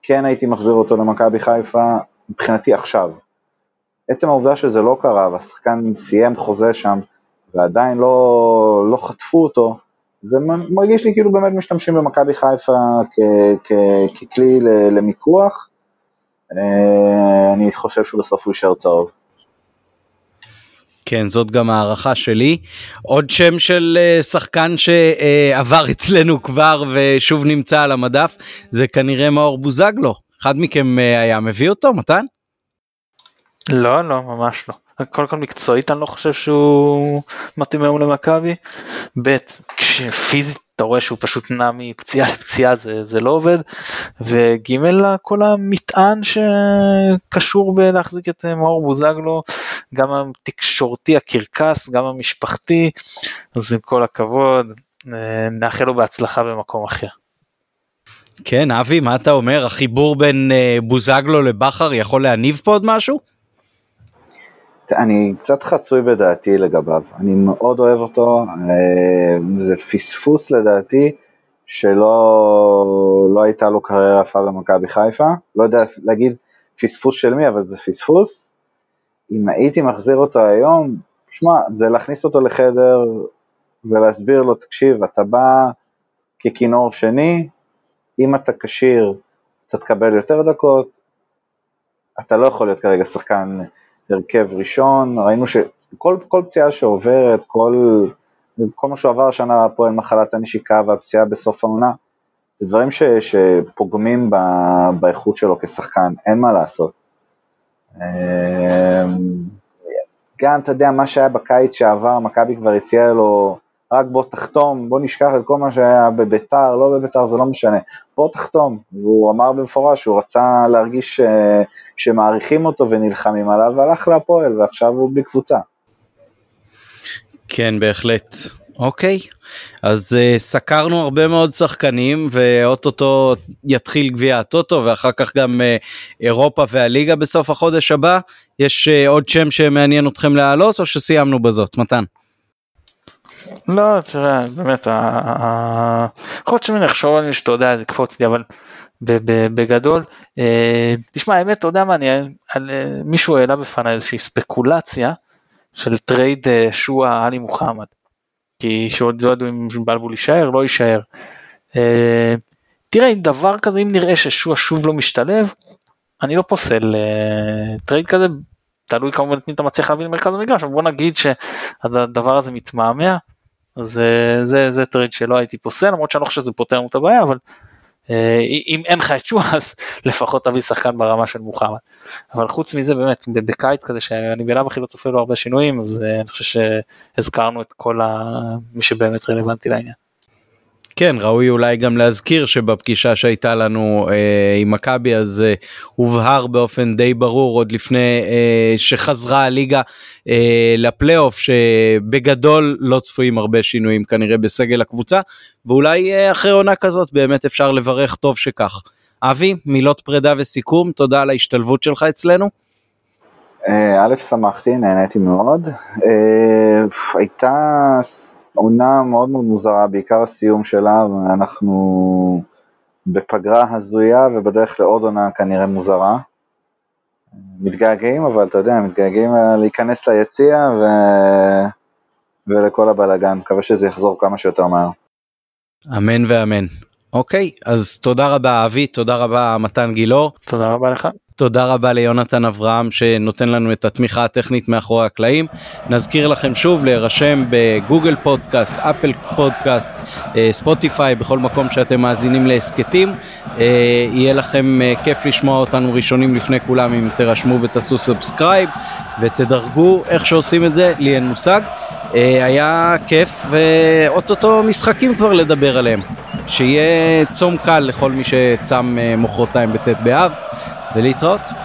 כן הייתי מחזיר אותו למכבי חיפה, מבחינתי עכשיו. עצם העובדה שזה לא קרה והשחקן סיים חוזה שם ועדיין לא, לא חטפו אותו, זה מרגיש לי כאילו באמת משתמשים במכבי חיפה ככלי למיקוח. אה, אני חושב שבסוף הוא יישאר צהוב. כן, זאת גם הערכה שלי. עוד שם של אה, שחקן שעבר אצלנו כבר ושוב נמצא על המדף, זה כנראה מאור בוזגלו. אחד מכם אה, היה מביא אותו, מתן? לא, לא, ממש לא. קודם כל מקצועית אני לא חושב שהוא מתאים היום למכבי. ב' כשפיזית אתה רואה שהוא פשוט נע מפציעה לפציעה זה, זה לא עובד. וג' כל המטען שקשור בלהחזיק את אה, מאור בוזגלו, גם התקשורתי הקרקס, גם המשפחתי, אז עם כל הכבוד, אה, נאחל לו בהצלחה במקום אחר. כן, אבי, מה אתה אומר? החיבור בין אה, בוזגלו לבכר יכול להניב פה עוד משהו? אני קצת חצוי בדעתי לגביו, אני מאוד אוהב אותו, אה, זה פספוס לדעתי שלא לא הייתה לו קריירה יפה במכבי חיפה, לא יודע להגיד פספוס של מי, אבל זה פספוס. אם הייתי מחזיר אותו היום, שמע, זה להכניס אותו לחדר ולהסביר לו, תקשיב, אתה בא ככינור שני, אם אתה כשיר, אתה תקבל יותר דקות, אתה לא יכול להיות כרגע שחקן הרכב ראשון, ראינו שכל כל פציעה שעוברת, כל, כל מה שהוא עבר השנה הפועל מחלת הנשיקה והפציעה בסוף העונה, זה דברים ש, שפוגמים ב, באיכות שלו כשחקן, אין מה לעשות. אמ, גם, אתה יודע, מה שהיה בקיץ שעבר, מכבי כבר הציעה לו רק בוא תחתום, בוא נשכח את כל מה שהיה בביתר, לא בביתר, זה לא משנה, בוא תחתום. והוא אמר במפורש שהוא רצה להרגיש ש... שמעריכים אותו ונלחמים עליו, והלך להפועל, ועכשיו הוא בלי קבוצה. כן, בהחלט. אוקיי, אז uh, סקרנו הרבה מאוד שחקנים ואו-טו-טו יתחיל גביע הטוטו ואחר כך גם uh, אירופה והליגה בסוף החודש הבא. יש uh, עוד שם שמעניין אתכם להעלות או שסיימנו בזאת, מתן? לא, תראה, באמת, שאני אחשוב על מי שאתה יודע, זה יקפוץ לי, אבל בגדול, אה, תשמע, האמת, אתה יודע מה, אני, על, אה, מישהו העלה בפניי איזושהי ספקולציה של טרייד אה, שועה עלי מוחמד, כשעוד לא ידעו אם בלבול יישאר, לא יישאר. תראה, אם דבר כזה, אם נראה ששואה שוב לא משתלב, אני לא פוסל טרייד כזה, תלוי כמובן את מי אתה מצליח להביא למרכז המגרש, אבל בוא נגיד שהדבר הזה מתמהמה, אז זה, זה, זה טרייד שלא הייתי פוסל, למרות שאני לא חושב שזה פותר לנו את הבעיה, אבל אה, אם אין לך את שועה אז לפחות תביא שחקן ברמה של מוחמד. אבל חוץ מזה באמת בקיץ כזה שאני בלאו הכי לא צופה לו הרבה שינויים אז אה, אני חושב שהזכרנו את כל מי שבאמת רלוונטי לעניין. כן ראוי אולי גם להזכיר שבפגישה שהייתה לנו אה, עם מכבי אז אה, הובהר באופן די ברור עוד לפני אה, שחזרה הליגה אה, לפלייאוף שבגדול לא צפויים הרבה שינויים כנראה בסגל הקבוצה ואולי אה, אחרי עונה כזאת באמת אפשר לברך טוב שכך. אבי, מילות פרידה וסיכום, תודה על ההשתלבות שלך אצלנו. אה, א', שמחתי, נהניתי מאוד. אה, הייתה עונה מאוד מאוד מוזרה, בעיקר הסיום שלה, ואנחנו בפגרה הזויה ובדרך לעוד עונה כנראה מוזרה. מתגעגעים, אבל אתה יודע, מתגעגעים להיכנס ליציע ו... ולכל הבלאגן, מקווה שזה יחזור כמה שיותר מהר. אמן ואמן. אוקיי, אז תודה רבה אבי, תודה רבה מתן גילאור. תודה רבה לך. תודה רבה ליונתן אברהם שנותן לנו את התמיכה הטכנית מאחורי הקלעים. נזכיר לכם שוב להירשם ב Google Podcast, Apple Podcast, אה, ספוטיפיי, בכל מקום שאתם מאזינים להסכתים. אה, יהיה לכם אה, כיף לשמוע אותנו ראשונים לפני כולם אם תירשמו ותעשו subscribe ותדרגו איך שעושים את זה, לי אין מושג. היה כיף ואו-טו-טו משחקים כבר לדבר עליהם. שיהיה צום קל לכל מי שצם מחרתיים בט' באב. Det er litt rart.